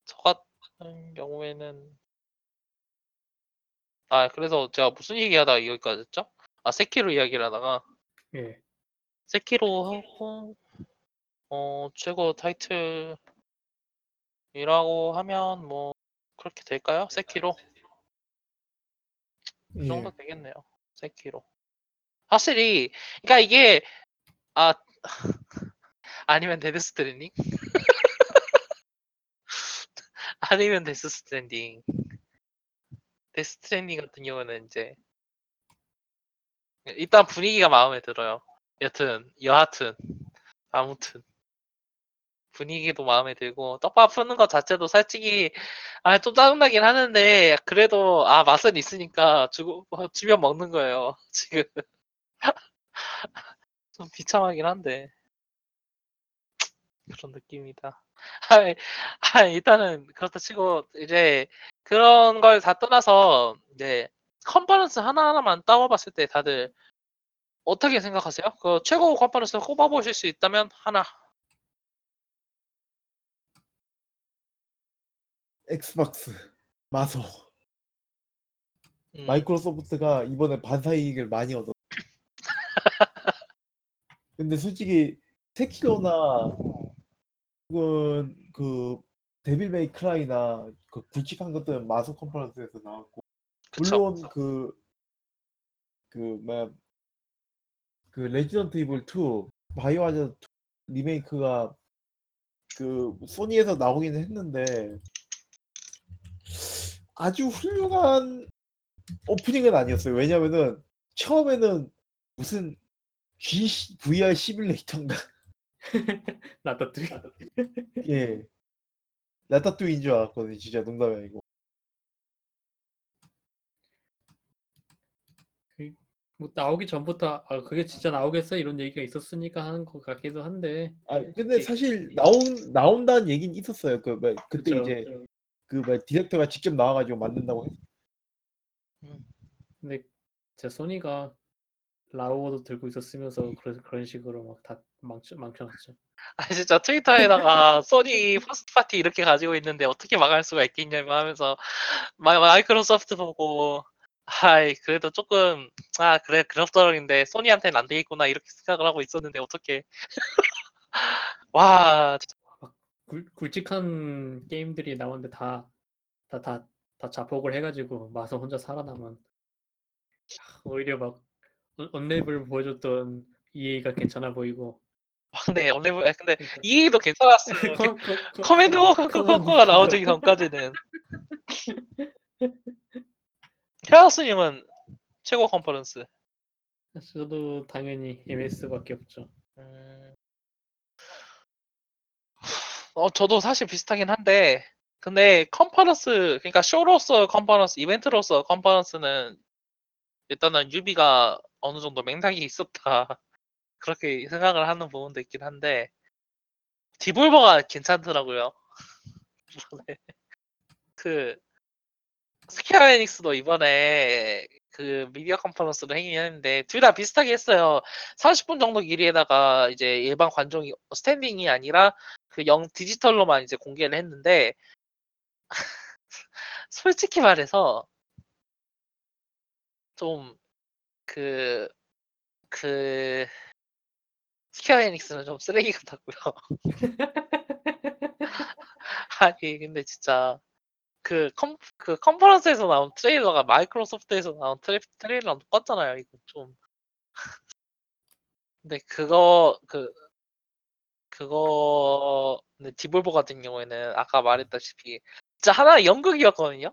저 같은 경우에는 아 그래서 제가 무슨 얘기하다가 여기까지 했죠? 아 세키로 이야기를 하다가 예. 세키로 하고 어 최고 타이틀이라고 하면 뭐 그렇게 될까요? 세키로 그 예. 정도 되겠네요. 세키로 확실히 그러니까 이게 아 *laughs* 아니면 데드 스트랜딩 *laughs* 아니면 데스 스트랜딩 데스 스트랜딩 같은 경우는 이제 일단 분위기가 마음에 들어요. 여튼 여하튼 아무튼. 분위기도 마음에 들고 떡밥 푸는 것 자체도 솔직히 아 좀 짜증나긴 하는데 그래도 아 맛은 있으니까 주고 어, *laughs* 주면 먹는 거예요 *laughs* 지금. *laughs* 좀 비참하긴 한데. 그런 느낌이다. 아, 아, 일단은 그렇다 치고 이제 그런 걸 다 떠나서 이제 컨퍼런스 하나 하나만 따와봤을 때 다들 어떻게 생각하세요? 그 최고 컨퍼런스 꼽아보실 수 있다면 하나. 엑스박스 마소 음, 마이크로소프트가 이번에 반사이익을 많이 얻었. *laughs* 근데 솔직히 세키로나 혹은 그 데빌 메이 크라이나 그 굵직한 것들은 마소 컨퍼런스에서 나왔고 그쵸. 물론 그, 그, 뭐야, 그, 레지던트 이블 2, 바이오하자드 2 리메이크가 그, 소니에서 나오긴 했는데, 아주 훌륭한 오프닝은 아니었어요. 왜냐면은, 처음에는 무슨 G, VR 시뮬레이터인가? *laughs* 나따뚜이 예. 라따뚜이인 줄 알았거든요. 진짜 농담이 아니고. 뭐 나오기 전부터 아 그게 진짜 나오겠어 이런 얘기가 있었으니까 하는 것 같기도 한데 아, 근데 이- 사실 나온, 나온다는 얘기는 있었어요. 그, 뭐, 그때 그쵸. 이제 그뭐 디렉터가 직접 나와가지고 만든다고 했 근데 제 소니가 라오어도 들고 있었으면서 그래서 그런 식으로 막 다 망쳐 망쳐놨죠. 아 진짜 트위터에다가 소니 first party 이렇게 가지고 있는데 어떻게 망할 수가 있겠냐며 하면서 마, 마이크로소프트 보고 아이 그래도 조금 아 그래 그럭저럭인데 소니한테는 안 되겠구나 이렇게 생각을 하고 있었는데 어떻게 *laughs* 와 진짜. 굵, 굵직한 게임들이 나오는데 다 다 다 다 자폭을 해 가지고 마소 혼자 살아남은. 오히려 막 언- 언레블 보여줬던 EA가 괜찮아 보이고. 아, 근데 아, 근데 그러니까. 이도 괜찮았어요. 커- 커- 커- 커맨드 워커 커맨드 커커가 나오기 전까지는 *laughs* 헤어스님은 최고 컨퍼런스. 저도 당연히 MS밖에 없죠. 음... 어 저도 사실 비슷하긴 한데 근데 컨퍼런스 그러니까 쇼로서 컨퍼런스 이벤트로서 컨퍼런스는 일단은 유비가 어느 정도 맥락이 있었다 *laughs* 그렇게 생각을 하는 부분도 있긴 한데 디볼버가 괜찮더라고요. *laughs* 그 스퀘어 에닉스도 이번에 그 미디어 컨퍼런스를 하긴 했는데 둘 다 비슷하게 했어요. 30분 정도 길이에다가 이제 일반 관중이 스탠딩이 아니라 그 영 디지털로만 이제 공개를 했는데 *laughs* 솔직히 말해서 좀 그 그 스퀘어 에닉스는 좀 쓰레기 같았고요. *laughs* *laughs* 아니 근데 진짜 그, 컨, 그 컨퍼런스에서 나온 트레일러가 마이크로소프트에서 나온 트레, 트레일러랑 똑같잖아요. 이거 좀. *laughs* 근데 그거 그 그거 근데 디볼버 같은 경우에는 아까 말했다시피 진짜 하나의 연극이었거든요.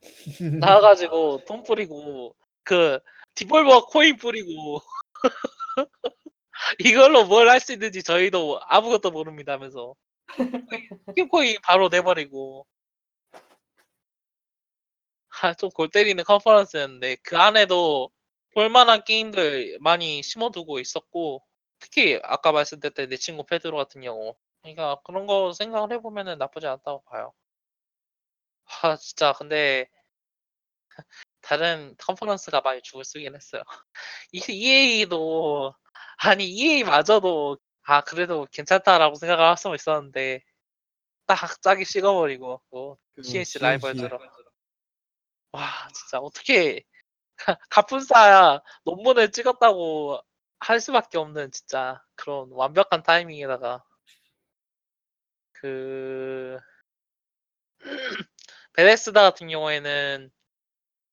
*laughs* 나와가지고 돈 뿌리고 그 디볼버 코인 뿌리고 *laughs* 이걸로 뭘 할 수 있는지 저희도 아무것도 모릅니다면서 코인 바로 내버리고 아, *laughs* 좀 골 때리는 컨퍼런스였는데 그 안에도 볼만한 게임들 많이 심어두고 있었고 특히 아까 말씀드렸던 내 친구 페드로 같은 경우 그러니까 그런 거 생각을 해보면은 나쁘지 않다고 봐요. 아 진짜 근데 *laughs* 다른 컨퍼런스가 많이 죽을 쓰긴 했어요. *laughs* 이 EA도 아니 EA마저도 아 그래도 괜찮다라고 생각을 할 수 있었는데 딱 짜기 식어버리고 또그 CNC. 라이벌처럼 와 진짜 어떻게 *laughs* 갑분싸의 논문을 찍었다고 할 수밖에 없는 진짜 그런 완벽한 타이밍에다가 그 *clears throat* 베데스다 같은 경우에는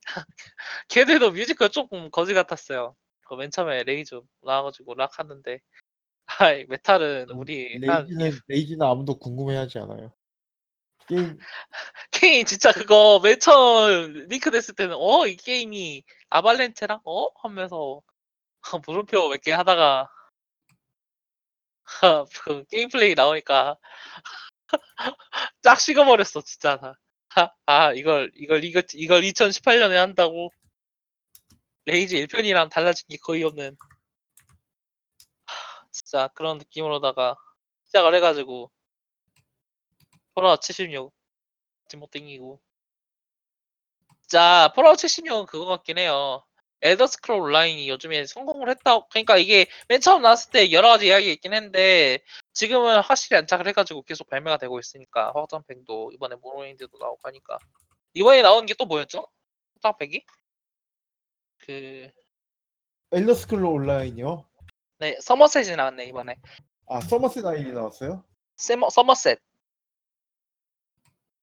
*laughs* 걔들도 뮤지컬 조금 거지 같았어요. 그 맨 처음에 레이지 나와가지고 락 하는데 아이 메탈은 우리 한 레이지는 레이지는 아무도 궁금해하지 않아요. 게임? *laughs* 게임 진짜 그거 맨 처음 leak 됐을 때는 어? 이 게임이 아발란체랑? 어? 하면서 물음표 몇 개 하다가 *laughs* 그 게임 플레이 나오니까 *laughs* 쫙 식어버렸어 진짜 다. 아, 아 이걸 이걸 이걸 이걸 2018년에 한다고? 레이지 1편이랑 달라진 게 거의 없는. 하, 진짜 그런 느낌으로다가 시작을 해가지고 폴아웃 76 못 땡기고 진짜 폴아웃 76은 그거 같긴 해요 엘더 스크롤 온라인이 요즘에 성공을 했다 그러니까 이게 맨 처음 나왔을 때 여러 가지 이야기가 있긴 했는데 지금은 확실히 안착을 해가지고 계속 발매가 되고 있으니까 확장팩도 이번에 모로윈드도 나오고 하니까 이번에 나온 게 또 뭐였죠? 확장팩이? 그 엘더 스크롤 온라인이요? 네, 서머셋이 나왔네 이번에. 아 서머셋 아이디 나왔어요? 세머, 서머셋.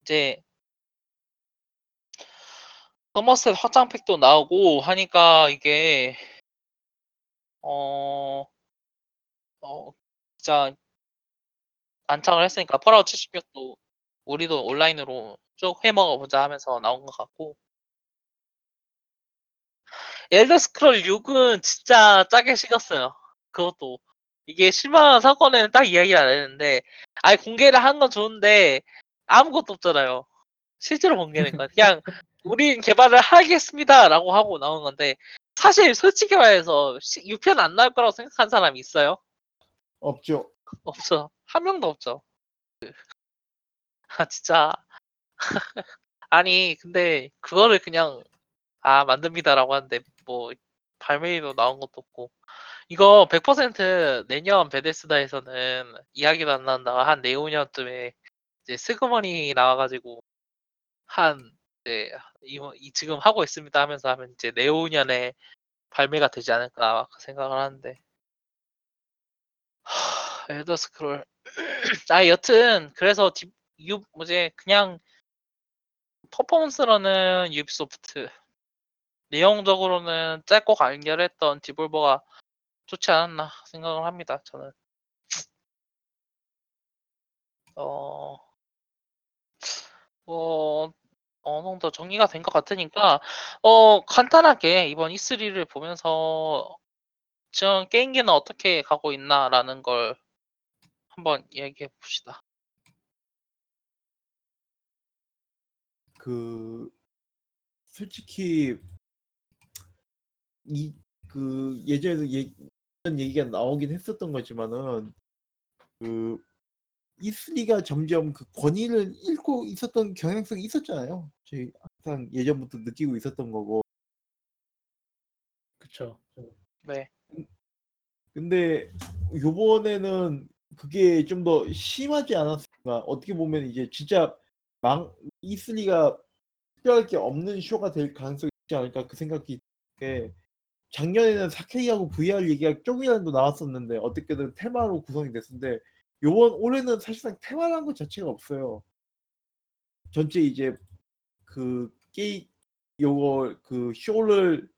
이제 서머셋 확장팩도 나오고 하니까 이게 어, 어 진짜 안착을 했으니까 펄아웃 76도 우리도 온라인으로 쭉 해먹어 보자 하면서 나온 것 같고 엘더 스크롤 6은 진짜 짜게 식었어요. 그것도 이게 실망한 사건에는 딱 이야기를 안 했는데 아예 공개를 한 건 좋은데 아무것도 없잖아요. 실제로 공개니까 *laughs* 그냥 우린 개발을 하겠습니다라고 하고 나온 건데 사실 솔직히 말해서 6편 안 나올 거라고 생각한 사람이 있어요? 없죠. 없어. 한 명도 없죠. 아 진짜 *laughs* 아니 근데 그거를 그냥 아 만듭니다라고 하는데 뭐 발매일도 나온 것도 없고 이거 100% 내년 베데스다에서는 이야기도 안 나온다가 한 내후년쯤에 이제 스그머니 나와가지고 한 이제 이, 이 지금 하고 있습니다 하면서 하면 이제 내후년에 발매가 되지 않을까 생각을 하는데. 하, 엘더 스크롤. *clears throat* 아 여튼 그래서 디, 유 뭐지 그냥 퍼포먼스로는 유비소프트. 내용적으로는 짧고 간결했던 디볼버가 좋지 않았나 생각을 합니다 저는. *sniffs* 어, 어 어느 정도 정리가 된 것 같으니까 어 간단하게 이번 E3를 보면서 지금 게임기는 어떻게 가고 있나라는 걸 한번 얘기해 봅시다. 그 솔직히 이 그 예전에도 얘- 이런 얘기가 나오긴 했었던 거지만은 그 E3가 점점 그 권위를 잃고 있었던 경향성이 있었잖아요. 저희 항상 예전부터 느끼고 있었던 거고. 그쵸. 네. 근데 요번에는 그게 좀 더 심하지 않았을까? 어떻게 보면 이제 진짜 망 E3가 특별할 게 없는 쇼가 될 가능성이 있지 않을까 그 생각이 게 작년에는 4K하고 VR 얘기가 조금이라도 나왔었는데 어떻게든 테마로 구성이 됐는데 요번 올해는 사실상 테마라는 것 자체가 없어요. 전체 이제 그 게임 요거 그 쇼를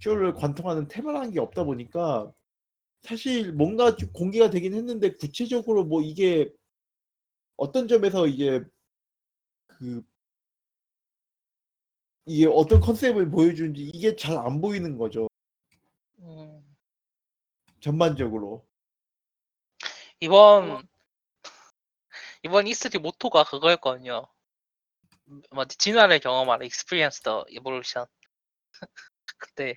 쇼를 관통하는 테마라는 게 없다 보니까 사실 뭔가 좀 공개가 되긴 했는데 구체적으로 뭐 이게 어떤 점에서 이제 그 이게 어떤 컨셉을 보여주는지 이게 잘 안 보이는 거죠. 음, 전반적으로 이번 이번 E3 모토가 그거였거든요. 뭐 진화를 경험하라 experience the evolution. 그때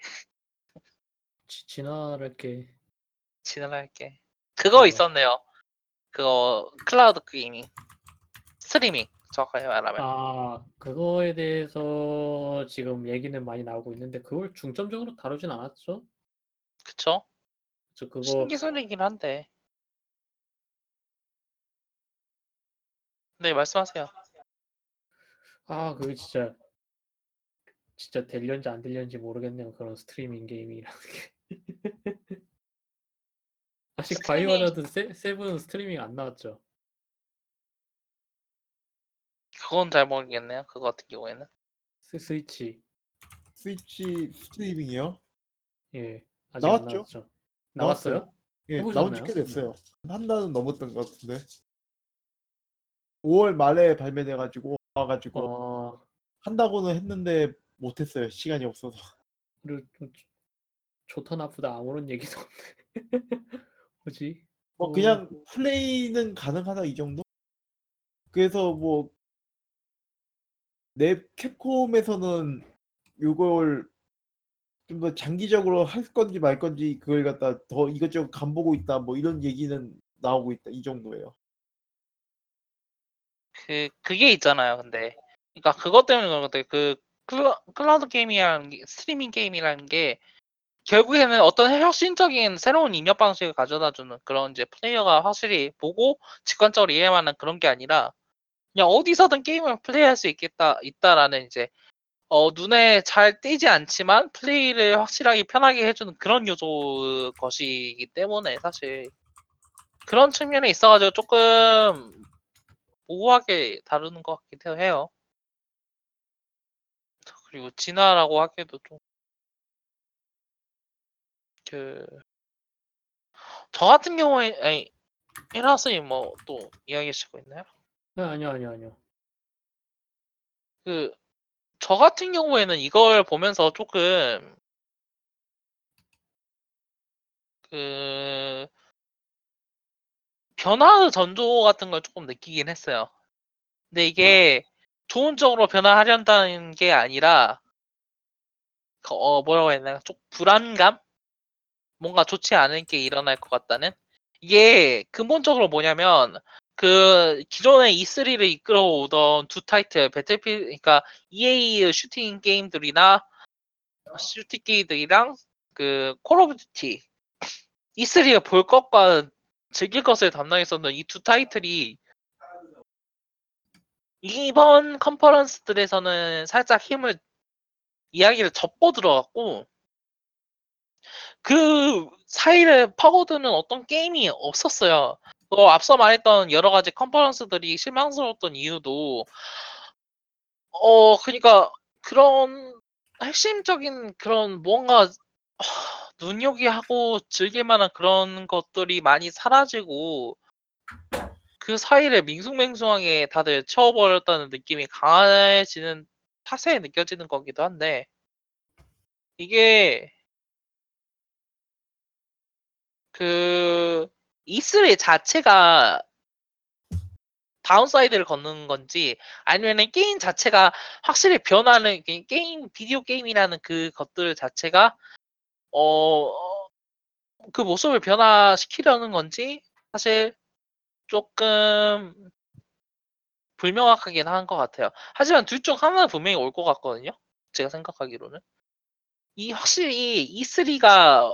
이렇게 진화할게. 그거 어. 있었네요. 그거 cloud gaming 스트리밍 정확하게 말하면. 아 그거에 대해서 지금 얘기는 많이 나오고 있는데 그걸 중점적으로 다루진 않았죠. 그쵸? 저 그거 신기술이긴 한데. 네 말씀하세요. 아 그게 진짜 진짜 될련지 안 될련지 모르겠네요. 그런 스트리밍 게임이라는 게. *laughs* 아직 스트리밍- 바이오하자드 세, seven 스트리밍 안 나왔죠. 그건 잘 모르겠네요. 그거 같은 경우에는. 스, 스위치 스위치 스트리밍이요 예 아직 안 나왔죠? 나왔죠. 나왔어요? 예 해보셨나요? 나온 지꽤 됐어요 한 달은 넘었던 것 같은데 5월 말에 발매돼가지고 와가지고 어 한다고는 했는데 못했어요 시간이 없어서 그리고 좀 좋- 좋다 나쁘다 아무런 얘기도 없네. *laughs* 뭐지? 뭐 어, 그냥 플레이는 가능하다 이 정도? 그래서 뭐 내 캡콤에서는 이걸 좀 더 장기적으로 할 건지 말 건지 그걸 갖다 더 이것저것 간보고 있다 뭐 이런 얘기는 나오고 있다 이 정도예요. 그 그게 있잖아요. 근데 그러니까 그것 때문에 그런 것 같아요. 그 클라, 클라우드 게임이라는 게 스트리밍 게임이라는 게 결국에는 어떤 혁신적인 새로운 입력 방식을 가져다주는 그런 이제 플레이어가 확실히 보고 직관적으로 이해하는 그런 게 아니라 그냥 어디서든 게임을 플레이할 수 있겠다 있다라는 이제 어, 눈에 잘 띄지 않지만 플레이를 확실하게 편하게 해주는 그런 요소 것이기 때문에 사실 그런 측면에 있어가지고 조금 모호하게 다루는 것 같기도 해요. 그리고 진화라고 하기에도 좀 그, 저 같은 경우에, 아니, 일하스님 뭐 또 이야기하시고 있나요? 네, 아니요 아니요 아니요. 그, 저 같은 경우에는 이걸 보면서 조금, 그, 변화의 전조 같은 걸 조금 느끼긴 했어요. 근데 이게 좋은 쪽으로 변화하려는 게 아니라, 그, 어, 뭐라고 해야 되나, 좀 불안감? 뭔가 좋지 않은 게 일어날 것 같다는? 이게 근본적으로 뭐냐면, 그 기존의 E3를 이끌어오던 두 타이틀 Battlefield 그러니까 EA 슈팅 게임들이나 슈팅 게임들이랑 그 Call of Duty E3가 볼 것과 즐길 것을 담당했었던 이 두 타이틀이 이번 컨퍼런스들에서는 살짝 힘을 이야기를 접고 들어갔고 그 사이를 파고드는 어떤 게임이 없었어요. 어, 앞서 말했던 여러 가지 컨퍼런스들이 실망스러웠던 이유도 어 그러니까 그런 핵심적인 그런 뭔가 하, 눈요기하고 즐길 만한 그런 것들이 많이 사라지고 그 사이를 밍숭맹숭하게 다들 채워버렸다는 느낌이 강해지는 탓에 느껴지는 거기도 한데 이게 그 E3 자체가 downside를 걷는 건지 아니면은 게임 자체가 확실히 변하는 게- 게임 비디오 게임이라는 그 것들 자체가 어 그 모습을 변화시키려는 건지 사실 조금 불명확하긴 한 것 같아요. 하지만 둘 중 하나는 분명히 올 것 같거든요. 제가 생각하기로는 이 확실히 E3가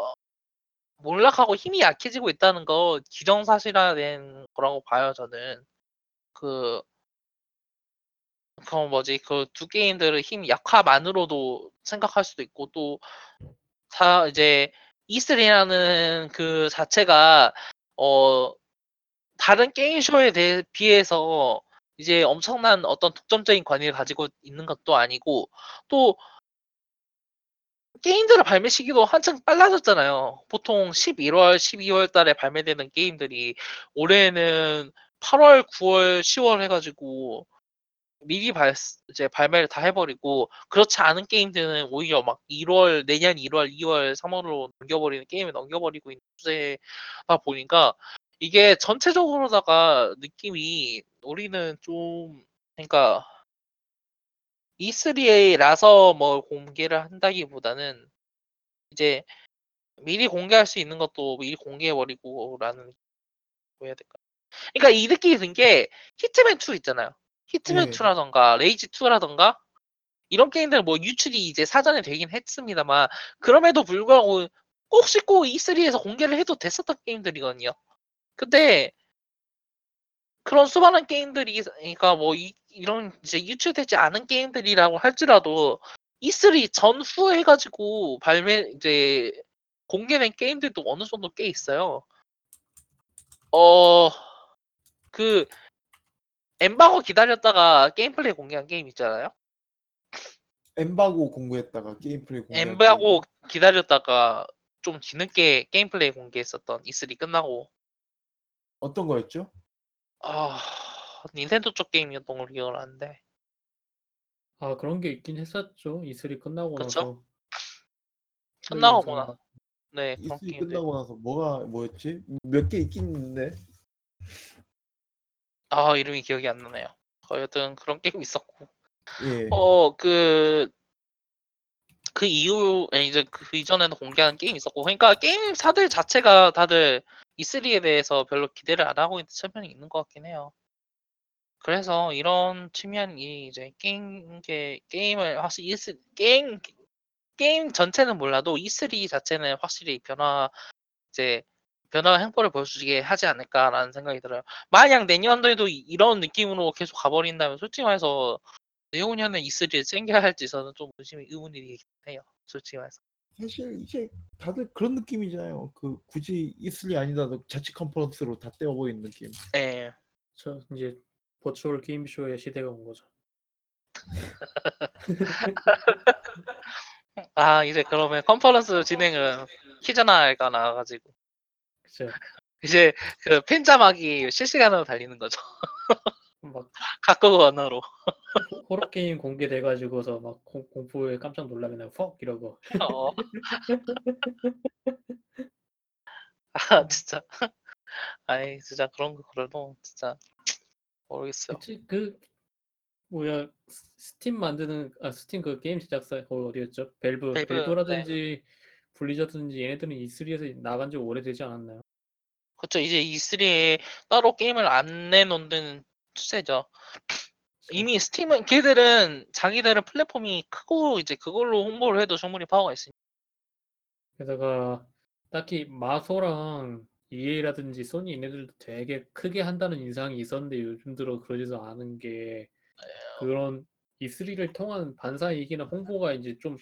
몰락하고 힘이 약해지고 있다는 거 기정사실화된 거라고 봐요 저는 그 그 뭐지 그 두 게임들의 힘 약화만으로도 생각할 수도 있고 또 다 이제 E3라는 그 자체가 어 다른 게임 쇼에 대해 비해서 이제 엄청난 어떤 독점적인 권위를 가지고 있는 것도 아니고 또 게임들의 발매 시기도 한층 빨라졌잖아요. 보통 11월, 12월 달에 발매되는 게임들이 올해는 8월, 9월, 10월 해가지고 미리 발, 이제 발매를 다 해버리고 그렇지 않은 게임들은 오히려 막 1월, 내년 1월, 2월, 3월로 넘겨버리는 게임을 넘겨버리고 있는 추세다 보니까 이게 전체적으로다가 느낌이 우리는 좀 그러니까 E3라서 뭐 공개를 한다기보다는 이제 미리 공개할 수 있는 것도 미리 공개해버리고라는 뭐 해야 될까? 그러니까 이 느낌이 든 게 히트맨 2 있잖아요. 히트맨 네. 2라던가 레이지 2라던가 이런 게임들은 뭐 유출이 이제 사전에 되긴 했습니다만 그럼에도 불구하고 꼭 씻고 E3에서 공개를 해도 됐었던 게임들이거든요. 근데 그런 수많은 게임들이 그러니까 뭐 이, 이런 이제 유출되지 않은 게임들이라고 할지라도 E3 전후 해가지고 발매 이제 공개된 게임들도 어느 정도 꽤 있어요. 어, 그 엠바고 기다렸다가 게임 플레이 공개한 게임 있잖아요. 엠바고 공개했다가 게임 플레이 공개. 엠바고 기다렸다가 좀 뒤늦게 게임 플레이 공개했었던 E3 끝나고 어떤 거였죠? 아 닌텐도 쪽 게임이었던 걸로 기억을 하는데 아 그런 게 있긴 했었죠. E3 끝나고 그쵸? 나서 끝나고 영상 나네 그런 E3 게임들 끝나고 나서 뭐가 뭐였지? 몇 개 있긴 있는데. 아 이름이 기억이 안 나네요. 어, 여튼 그런 게임 있었고 예. 어그그 이후 이제 그 이전에도 공개한 게임 있었고 그러니까 게임사들 자체가 다들 E3에 대해서 별로 기대를 안 하고 있는 측면이 있는 것 같긴 해요. 그래서 이런 측면이 이제 게임계 게임을 확실히 E3 게임 게임 전체는 몰라도 E3 자체는 확실히 변화 이제 변화 행보를 보여주게 하지 않을까라는 생각이 들어요. 만약 내년도에도 이- 이런 느낌으로 계속 가버린다면 솔직히 말해서 내후년에 E3를 챙겨야 할지 저는 좀 의심이 의문이긴 해요. 솔직히 말해서. 사실 이제 다들 그런 느낌이잖아요. 그 굳이 E3 아니라도 자체 컨퍼런스로 다 떼어버리는 느낌. 예. 저 이제 버추얼 게임쇼의 시대가 온 거죠. *laughs* 아 이제 그러면 컨퍼런스 진행은 키즈나가 나와가지고 그죠? 이제 그 팬자막이 실시간으로 달리는 거죠. 막 각국 언어로. 호- 호러 게임 공개돼가지고서 막 공, 공포에 깜짝 놀라면 퍽 이러고 어. *laughs* 아 진짜. 아이 진짜 그런 거 그래도 진짜 모르겠어요. 그치 그 뭐야 스- 스팀 만드는 아 스팀 그 게임 제작사 거기 어디였죠? Valve Valve, Valve라든지 블리자드든지 얘네들은 E3에서 나간 지 오래되지 않았나요? 그렇죠. 이제 E3에 따로 게임을 안 내놓는 추세죠. 이미 스팀은 걔들은 자기들의 플랫폼이 크고 이제 그걸로 홍보를 해도 충분히 파워가 있으니까. 게다가 딱히 마소랑 EA라든지 소니 얘네들도 되게 크게 한다는 인상이 있었는데 요즘 들어 그러지도 않은 게 그런 E3를 통한 반사이익이나 홍보가 이제 좀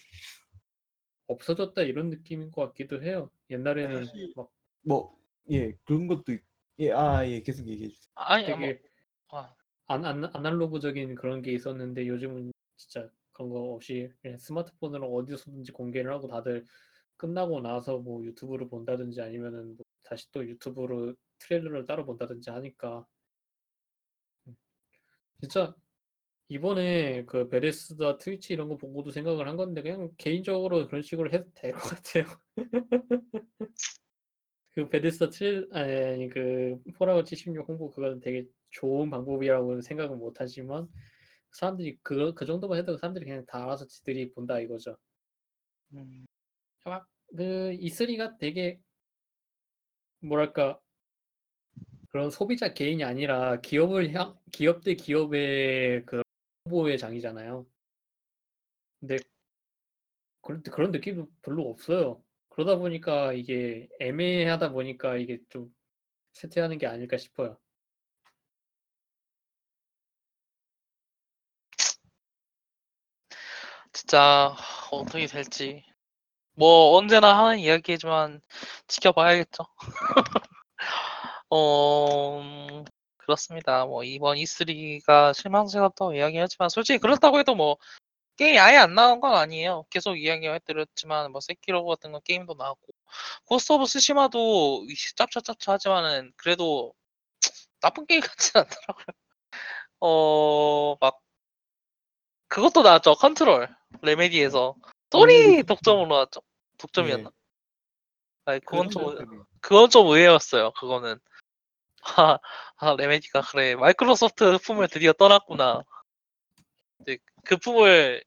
없어졌다 이런 느낌인 것 같기도 해요. 옛날에는 막 뭐 예 그런 것도 있- 예, 아, 예, 계속 얘기해 주세요. 아니 뭐 되게 아, 안, 안, 아날로그적인 그런 게 있었는데 요즘은 진짜 그런 거 없이 그냥 스마트폰으로 어디서든지 공개를 하고 다들 끝나고 나서 뭐 유튜브를 본다든지 아니면은 뭐 다시 또 유튜브로 트레일러를 따로 본다든지 하니까 음. 진짜 이번에 그 베레스다 트위치 이런 거 보고도 생각을 한 건데 그냥 개인적으로 그런 식으로 해도 될 것 같아요. *laughs* 그 베데스다 트레 아니, 아니 그 폴아웃 76 홍보 그건 되게 좋은 방법이라고는 생각은 못 하지만 사람들이 그, 그 정도만 해도 사람들이 그냥 다 알아서 지들이 본다 이거죠. 음, 막그 E3가 되게 뭐랄까 그런 소비자 개인이 아니라 기업을 향 기업 대 기업의 그 홍보의 장이잖아요. 근데 그런 그런 느낌도 별로 없어요. 그러다 보니까 이게 애매하다 보니까 이게 좀 쇠퇴하는 게 아닐까 싶어요. 진짜 어떻게 될지 뭐 언제나 하는 이야기지만 지켜봐야겠죠. *laughs* 어 음, 그렇습니다. 뭐 이번 E3가 실망스럽다고 이야기하지만 솔직히 그렇다고 해도 뭐 게임이 아예 안 나온 건 아니에요. 계속 이야기해드렸지만 뭐 세키로 같은 건 게임도 나왔고 Ghost of Tsushima도 짭짭짭짭 하지만은 그래도 나쁜 게임 같진 *laughs* 않더라고요. 어 막 그것도 나왔죠. Control Remedy에서 소니 독점으로 나왔죠. 독점이었나? 아니 그건 좀 의- 그건 좀 의외였어요. 그거는 아, 아 Remedy가 그래 마이크로소프트 품을 드디어 떠났구나. 이제 그 품을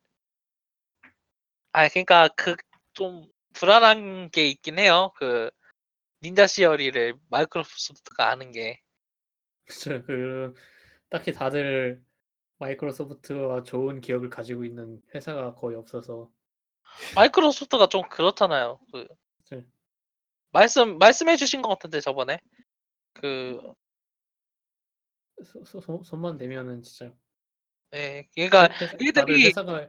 아 그러니까 그 좀 불안한 게 있긴 해요. 그 Ninja Theory를 Microsoft가 아는 게 그쵸, 그 딱히 다들 Microsoft와 좋은 기억을 가지고 있는 회사가 거의 없어서 Microsoft가 좀 그렇잖아요. 그 네. 말씀 말씀해 주신 것 같은데 저번에 그 소- 소- 손- 손만 대면은 진짜 예, 그러니까 얘들이 회사가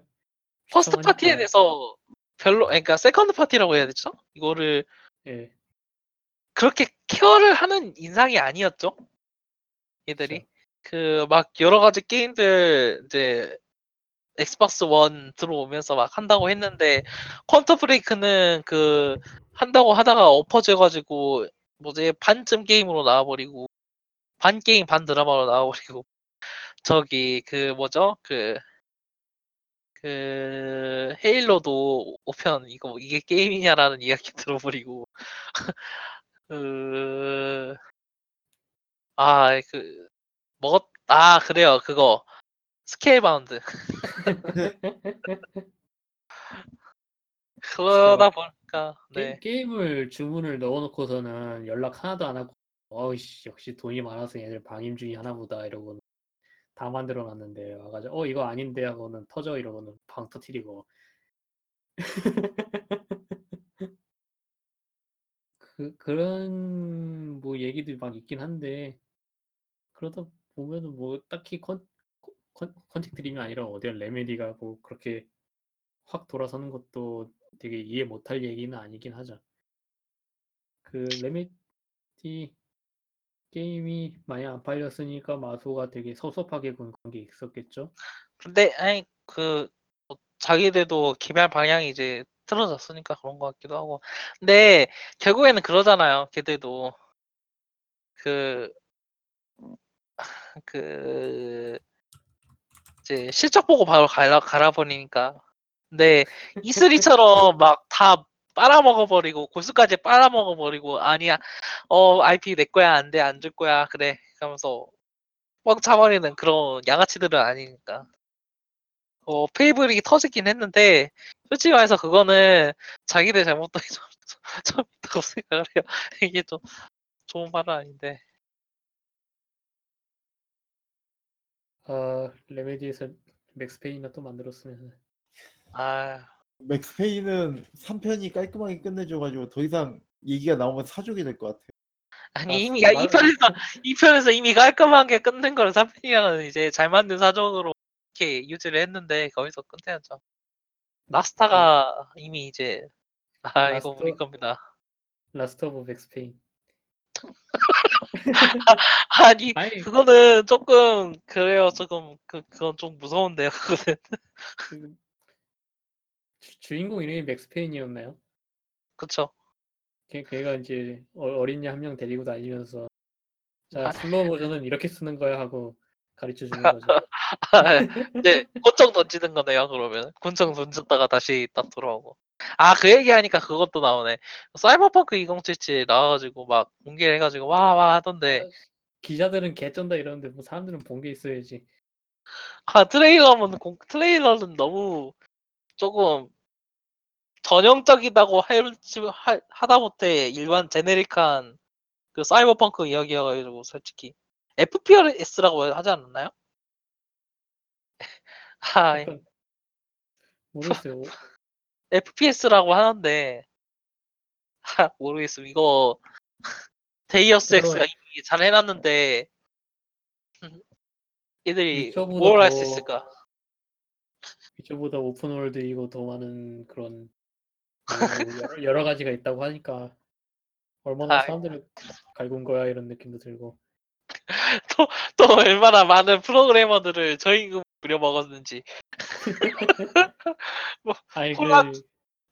first party에. 대해서 별로 그러니까 second party라고 해야 되죠? 이거를 예, 그렇게 care를 하는 인상이 아니었죠. 얘들이 그 막 여러 가지 게임들 이제 Xbox One 들어오면서 막 한다고 했는데 Quantum Break는 그 한다고 하다가 엎어져가지고 뭐지 반쯤 게임으로 나와버리고 반 게임 반 드라마로 나와버리고 저기 그 뭐죠 그 그 Halo도 5편 이거 이게 게임이냐라는 이야기 *laughs* 들어버리고 *laughs* 그 아, 그, 먹었, 아, 그래요. 그거. Scalebound. *laughs* 그러다 보니까, 네. 게, 임을 주문을 넣어놓고서는 연락 하나도 안 하고 어이씨 역시 돈이 많아서 얘들 방임주의 하나보다 이러고는 다 만들어 놨는데 와가지고 어 이거 아닌데 하고는 터져 이러고는 방 터트리고 *laughs* 그 그런 뭐 얘기도 막 있긴 한데 그러다 보면은 뭐 딱히 컨, 컨 컨택 드림이 아니라 어디야 Remedy가 뭐 그렇게 확 돌아서는 것도 되게 이해 못할 얘기는 아니긴 하죠. 그 Remedy 게임이 많이 안 팔렸으니까 마소가 되게 섭섭하게 군 게 있었겠죠. 근데, 아니, 그, 뭐 자기들도 개발 방향이 이제 틀어졌으니까 그런 것 같기도 하고. 근데, 결국에는 그러잖아요. 걔들도. 그, 그, 이제 실적 보고 바로 갈아, 갈아버리니까. 근데, *laughs* E3처럼 막 다 빨아먹어버리고, 고수까지 빨아먹어버리고, 아니야, 어, IP 내 거야, 안 돼, 안 줄 거야, 그래. 하면서 뻥 차버리는 그런 양아치들은 아니니까. 어, 페이블이 터지긴 했는데, 솔직히 말해서 그거는 자기들 잘못도 *laughs* 좀, 좀 있다고 생각을 해요. *laughs* 이게 좀 좋은 말은 아닌데. 아 레메디에서 맥스페인이나 또 만들었으면 아, 맥스페인은 3편이 깔끔하게 끝내줘가지고 더 이상 얘기가 나오면 사족이 될 것 같아요. 아니, 아, 이미, 야, 말- 2편에서, 2편에서 이미 깔끔하게 끝낸 걸 3편이랑은 이제 잘 만든 사정으로 이렇게 유지를 했는데, 거기서 끝내야죠. 라스타가 이미 이제, 아, 이거 라스트- 우리 겁니다. 라스트 오브 맥스페인 아니 아니 그거는 조금 그래요 조금 그 그건 좀 무서운데요 그거는 그 주- 주인공 이름이 맥스 페인이었나요? 그쵸 걔, 걔가 이제 어- 어린이 한 명 데리고 다니면서 아. 자 slow 버전은 이렇게 쓰는 거야 하고 가르쳐 주는 *laughs* 거죠. 이제 권총 던지는 거네요 그러면 권총 던졌다가 다시 딱 돌아오고 아 그 얘기하니까 그것도 나오네 사이버펑크 2077 나와가지고 막 공개를 해가지고 와 와 하던데 기자들은 개쩐다 이러는데 뭐 사람들은 본 게 있어야지. 아 트레일러는 공, 트레일러는 너무 조금 전형적이다고 할, 하, 하다못해 일반 generic한 그 사이버펑크 이야기여가지고 솔직히 FPS라고 하지 않았나요? *laughs* 아 약간 모르겠어요. *laughs* FPS라고 하는데 하, 모르겠음 이거 *laughs* Deus Ex가 이미 잘 해놨는데 얘들이 뭘 할수 더- 있을까? 이쪽보다 open world이고 더 많은 그런 뭐 여러, 여러 가지가 있다고 하니까 얼마나 아, 사람들을 갈군 거야 이런 느낌도 들고. *laughs* 또 얼마나 많은 프로그래머들을 저임금 부려먹었는지 *laughs* 아니 그 폴란드-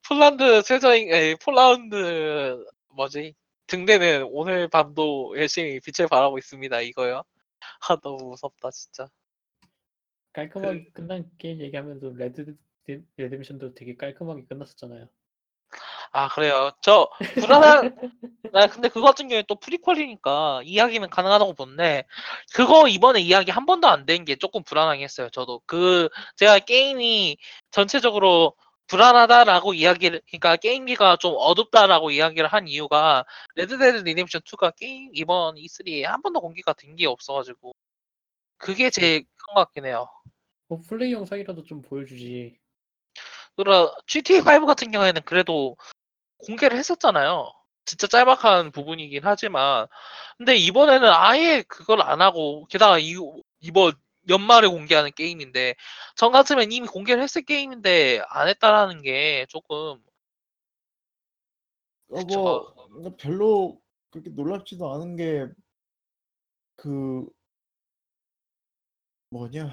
폴란드 최저임 에 폴라운드 뭐지 등대는 오늘 밤도 열심히 빛을 발하고 있습니다 이거요. *laughs* 아 너무 무섭다 진짜. 깔끔하게 끝난 게임 얘기하면서 Red D- Redemption도 되게 깔끔하게 끝났었잖아요. 아 그래요. 저 불안한. 나 *laughs* 근데 그거 같은 경우에 또 프리퀄이니까 이야기는 가능하다고 보는데 그거 이번에 이야기 한 번도 안 된 게 조금 불안하게 했어요. 저도 그 제가 게임이 전체적으로 불안하다라고 이야기를 그러니까 게임기가 좀 어둡다라고 이야기를 한 이유가 Red Dead Redemption 2가 게임 이번 E3에 한 번도 공개가 된 게 없어가지고 그게 제일 큰 것 같긴 해요. 뭐 플레이 영상이라도 좀 보여주지. 그러 GTA5 같은 경우에는 그래도 공개를 했었잖아요. 진짜 짤막한 부분이긴 하지만 근데 이번에는 아예 그걸 안 하고 게다가 이, 이번 연말에 공개하는 게임인데 전 같으면 이미 공개를 했을 게임인데 안 했다라는 게 조금 어. 뭐 근데 별로 그렇게 놀랍지도 않은 게 그 뭐냐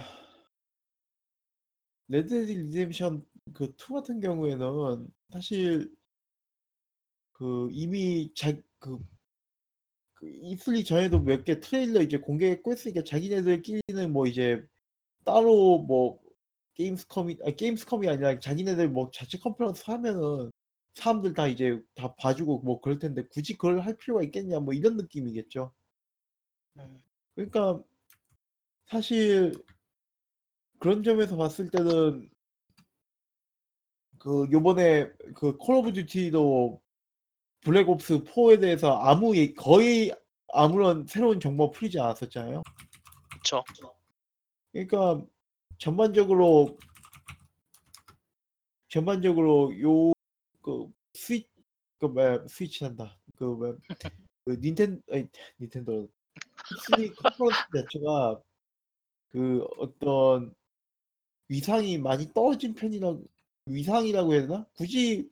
Red Dead Redemption 그2 같은 경우에는 사실 그 이미 자그 그 E3 전에도 몇 개 트레일러 이제 공개했고 했으니까 자기네들끼리는 뭐 이제 따로 뭐 Gamescom이 아 Gamescom이 아니라 자기네들 뭐 자체 컨퍼런스 하면은 사람들 다 이제 다 봐주고 뭐 그럴 텐데 굳이 그걸 할 필요가 있겠냐 뭐 이런 느낌이겠죠. 음. 그러니까 사실 그런 점에서 봤을 때는 그 요번에 그 Call of Duty도 Black Ops 4에 대해서 아무 얘 거의 아무런 새로운 정보가 풀리지 않았었잖아요. 그쵸. 그러니까 전반적으로 전반적으로 요 그 스위 그 뭐야 스위치한다. 그 뭐야 그 닌텐 아니 닌텐도 E3 컨퍼런스 자체가 그 어떤 위상이 많이 떨어진 편이라 위상이라고 해야 되나? 굳이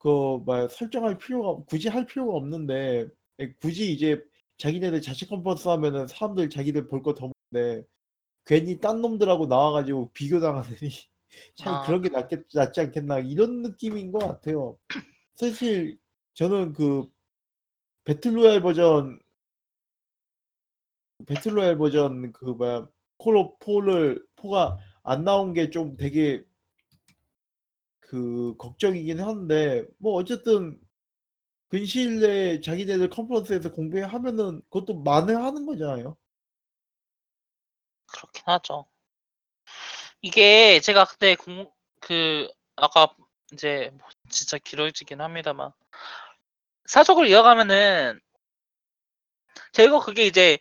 그 뭐야 설정할 필요가 굳이 할 필요가 없는데 에, 굳이 이제 자기네들 자체 컨퍼런스 하면은 사람들 자기들 볼 거더 많은데 괜히 딴 놈들하고 나와가지고 비교당하느니 *laughs* 차라리 아. 그런 게 낫겠, 낫지 않겠나 이런 느낌인 것 같아요. *clears throat* 사실 저는 그 배틀로얄 버전 배틀로얄 버전 그 뭐야 콜옵 4를 4가 안 나온 게 좀 되게 그 걱정이긴 한데 뭐 어쨌든 근시일 내에 자기네들 컨퍼런스에서 공개하면은 그것도 만회하는 거잖아요. 그렇긴 하죠. 이게 제가 그때 공, 그 아까 이제 뭐 진짜 길어지긴 합니다만 사족을 이어가면은 제가 그게 이제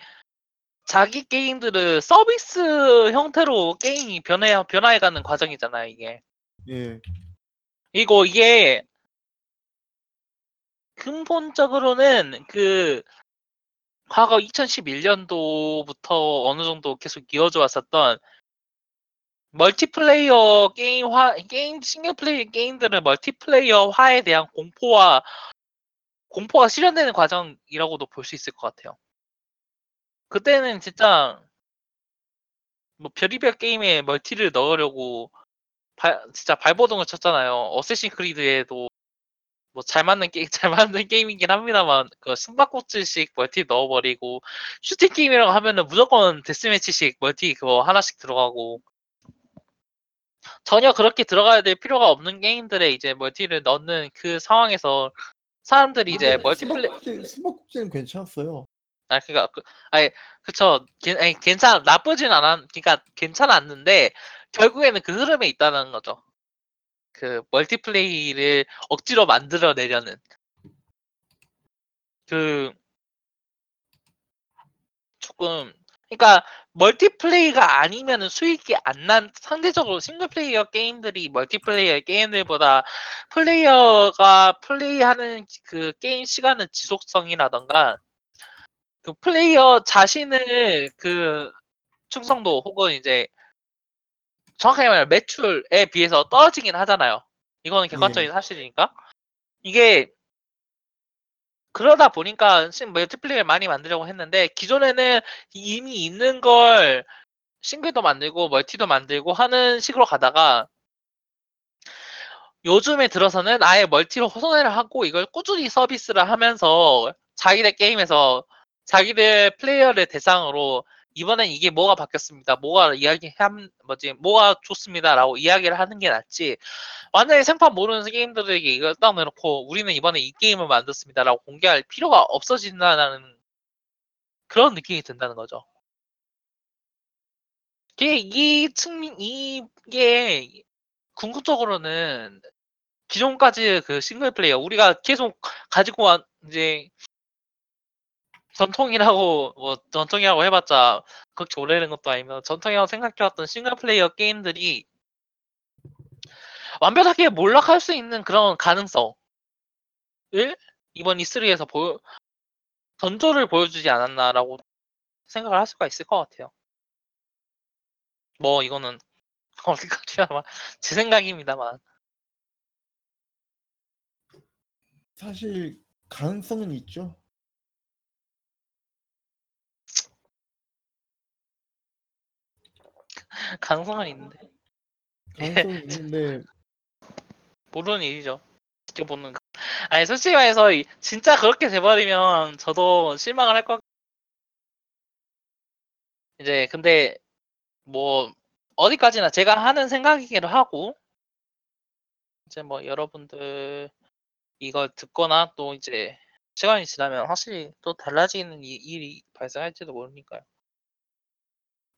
자기 게임들을 서비스 형태로 게임이 변해 변화해가는 과정이잖아요 이게. 예. 이거 이게 근본적으로는 그 과거 2011년도부터 어느 정도 계속 이어져 왔었던 멀티플레이어 게임화 게임 single play 게임들은 multiplayer화에 대한 공포와 공포가 실현되는 과정이라고도 볼 수 있을 것 같아요. 그때는 진짜 뭐 별의별 게임에 multi를 넣으려고 발- 진짜 발버둥을 쳤잖아요. Assassin's Creed에도 뭐 잘 맞는 게임 *laughs* 잘 맞는 게임이긴 합니다만 그 숨바꼭질식 multi 넣어버리고 슈팅 게임이라고 하면은 무조건 deathmatch식 multi 그거 하나씩 들어가고 전혀 그렇게 들어가야 될 필요가 없는 게임들에 이제 multi를 넣는 그 상황에서 사람들이 이제 multiplay 숨바꼭질은 괜찮았어요. 아 그니까 그, 아니 그쵸 괜 아니 괜찮 나쁘진 않았 그니까 괜찮았는데 결국에는 그 흐름에 있다는 거죠. 그 multiplay를 억지로 만들어내려는 그 조금 그러니까 multiplay가 아니면은 수익이 안 난 상대적으로 single player 게임들이 멀티플레이어 게임들보다 플레이어가 플레이하는 그 게임 시간의 지속성이라던가 그 플레이어 자신의 그 충성도 혹은 이제 정확하게 말하면 매출에 비해서 떨어지긴 하잖아요. 이거는 객관적인 사실이니까. 이게 그러다 보니까 지금 멀티플레이를 많이 만들려고 했는데 기존에는 이미 있는 걸 싱글도 만들고 멀티도 만들고 하는 식으로 가다가 요즘에 들어서는 아예 멀티로 호선회를 하고 이걸 꾸준히 서비스를 하면서 자기네 게임에서 자기들 플레이어를 대상으로 이번엔 이게 뭐가 바뀌었습니다. 뭐가 이야기 함 뭐지 뭐가 좋습니다라고 이야기를 하는 게 낫지. 완전히 생판 모르는 게임들에게 이걸 딱 내놓고 우리는 이번에 이 게임을 만들었습니다라고 공개할 필요가 없어진다는 그런 느낌이 든다는 거죠. 이게 이 측면 이게 궁극적으로는 기존까지 그 싱글 플레이어 우리가 계속 가지고 왔 이제 전통이라고 뭐 전통이라고 해봤자 그렇게 오래된 것도 아니면 전통이라고 생각해왔던 싱글 플레이어 게임들이 완벽하게 몰락할 수 있는 그런 가능성을 이번 E3에서 보여 전조를 보여주지 않았나라고 생각을 할 수가 있을 것 같아요. 뭐 이거는 *laughs* 어디까지나 제 생각입니다만 사실 가능성은 있죠. *laughs* 가능성은 있는데 가능성은 *laughs* 있는데 모르는 일이죠. 지켜보는 거. 아니 솔직히 말해서 이- 진짜 그렇게 돼버리면 저도 실망을 할 것. 이제 근데 뭐 어디까지나 제가 하는 생각이기도 하고 이제 뭐 여러분들 이걸 듣거나 또 이제 시간이 지나면 확실히 또 달라지는 이- 일이 발생할지도 모르니까요.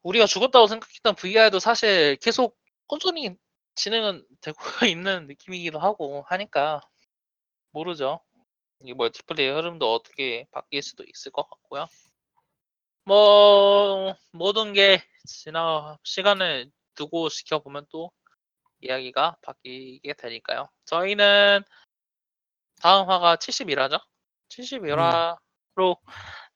우리가 죽었다고 생각했던 VR도 사실 계속 꾸준히 진행은 되고 *laughs* 있는 느낌이기도 하고 하니까 모르죠. 이 멀티플레이 흐름도 어떻게 바뀔 수도 있을 것 같고요. 뭐 모든 게 지나 시간을 두고 지켜보면 또 이야기가 바뀌게 되니까요. 저희는 다음 화가 71화죠. 71화로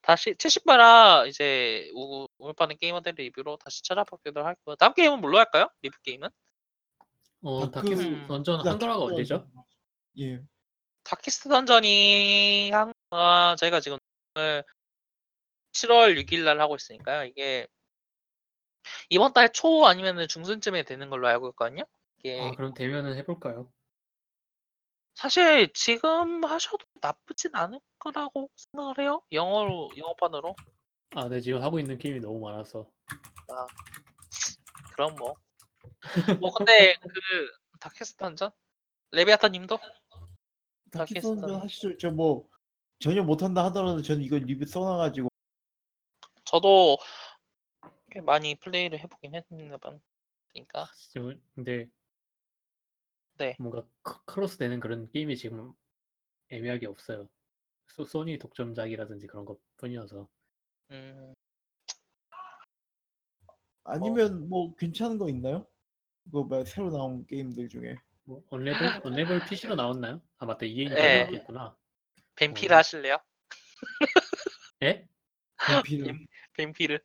다시 70화라 이제 우- 우물파는 게이머들 리뷰로 다시 찾아뵙기도 할 거고 다음 게임은 뭘로 할까요? 리뷰 게임은? 어, Dark Darkest Dungeon 한글화가 언제죠? 예. Darkest Dungeon이 한 아, 저희가 지금 오늘 7월 6일 날 하고 있으니까요. 이게 이번 달 초 아니면 중순쯤에 되는 걸로 알고 있거든요. 이게 아 그럼 되면은 해볼까요? 사실 지금 하셔도 나쁘진 않을 거라고 생각을 해요. 영어로 영어판으로. 아, 네 지금 하고 있는 게임이 너무 많아서. 그럼 뭐. 뭐 근데 *laughs* 그 다키스트 던전 레비아타 님도 다키선전 다키스턴. 하시죠. 저뭐 전혀 못한다 하더라도 저는 이거 리뷰 써놔가지고 저도 꽤 많이 플레이를 해보긴 했는데 그러니까 지금 근데 네. 뭔가 크- 크로스 되는 그런 게임이 지금 애매하게 없어요. 소, 소니 독점작이라든지 그런 것 뿐이어서. 음, 아니면 뭐 괜찮은 거 있나요? 이거 뭐 새로 나온 게임들 중에 뭐 Unravel Unravel PC로 나왔나요? 아 맞다 EA니까 네. 나왔겠구나. Vampyr를 어. 하실래요? 예? Vampyr, Vampyr를.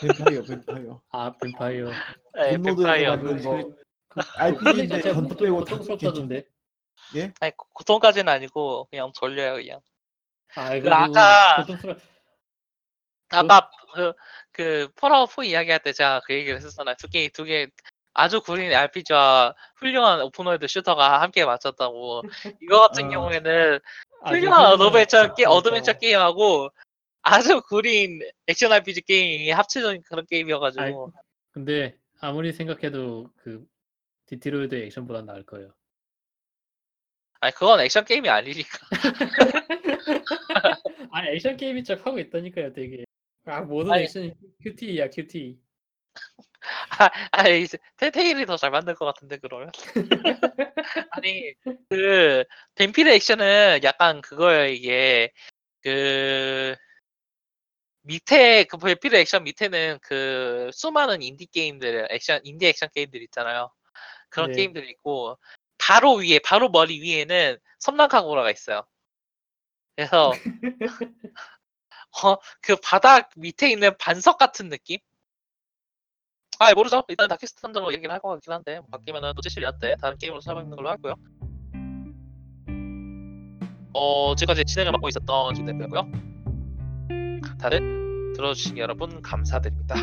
뱀파이어, 뱀파이어. 아 뱀파이어. 네, 뱀파이어. 만든 뭐그 RPG인데 자체가 전투 빼고 다 고통스럽다던데. 예? 아니 고- 고통까지는 아니고 그냥 졸려요 그냥. 아그 이거 아까- 고통스러. 아까 그, 그 Fallout 4 이야기할 때 제가 그 얘기를 했었잖아요. 두 개, 두 개 아주 구린 RPG와 훌륭한 open world shooter가 함께 맞췄다고. 이거 같은 아. 경우에는 아주 훌륭한 어드벤처, 게. 어드벤처 게임하고 아주 구린 액션 RPG 게임이 합쳐진 그런 게임이어가지고. 근데 아무리 생각해도 그 디트로이트 액션보단 나을 거예요. 아니, 그건 액션 게임이 아니니까. *laughs* 아 액션 게임인 척 하고 있다니까요, 되게. 아 모든 아니. 액션이 QTE야 QTE. 아, 아니, 이제 텔테일이 더 잘 만들 것 같은데, 그러면. *laughs* 아니, 그, 뱀피르 액션은 약간 그거예요, 이게. 그, 밑에, 그 뱀피르 액션 밑에는 그, 수많은 인디 게임들, 액션, 인디 액션 게임들 있잖아요. 그런 네. 게임들이 있고, 바로 위에, 바로 머리 위에는 섬란카구라가 있어요. 그래서, *laughs* 어, 그 바닥 밑에 있는 반석 같은 느낌? 아, 모르죠. 일단 다키스트 탐정으로 얘기를 할 것 같긴 한데 뭐 바뀌면은 또 제시리 한때 다른 게임으로 찾아뵙는 걸로 하고요. 어, 지금까지 진행을 맡고 있었던 김대표고요. 다들 들어주신 여러분 감사드립니다.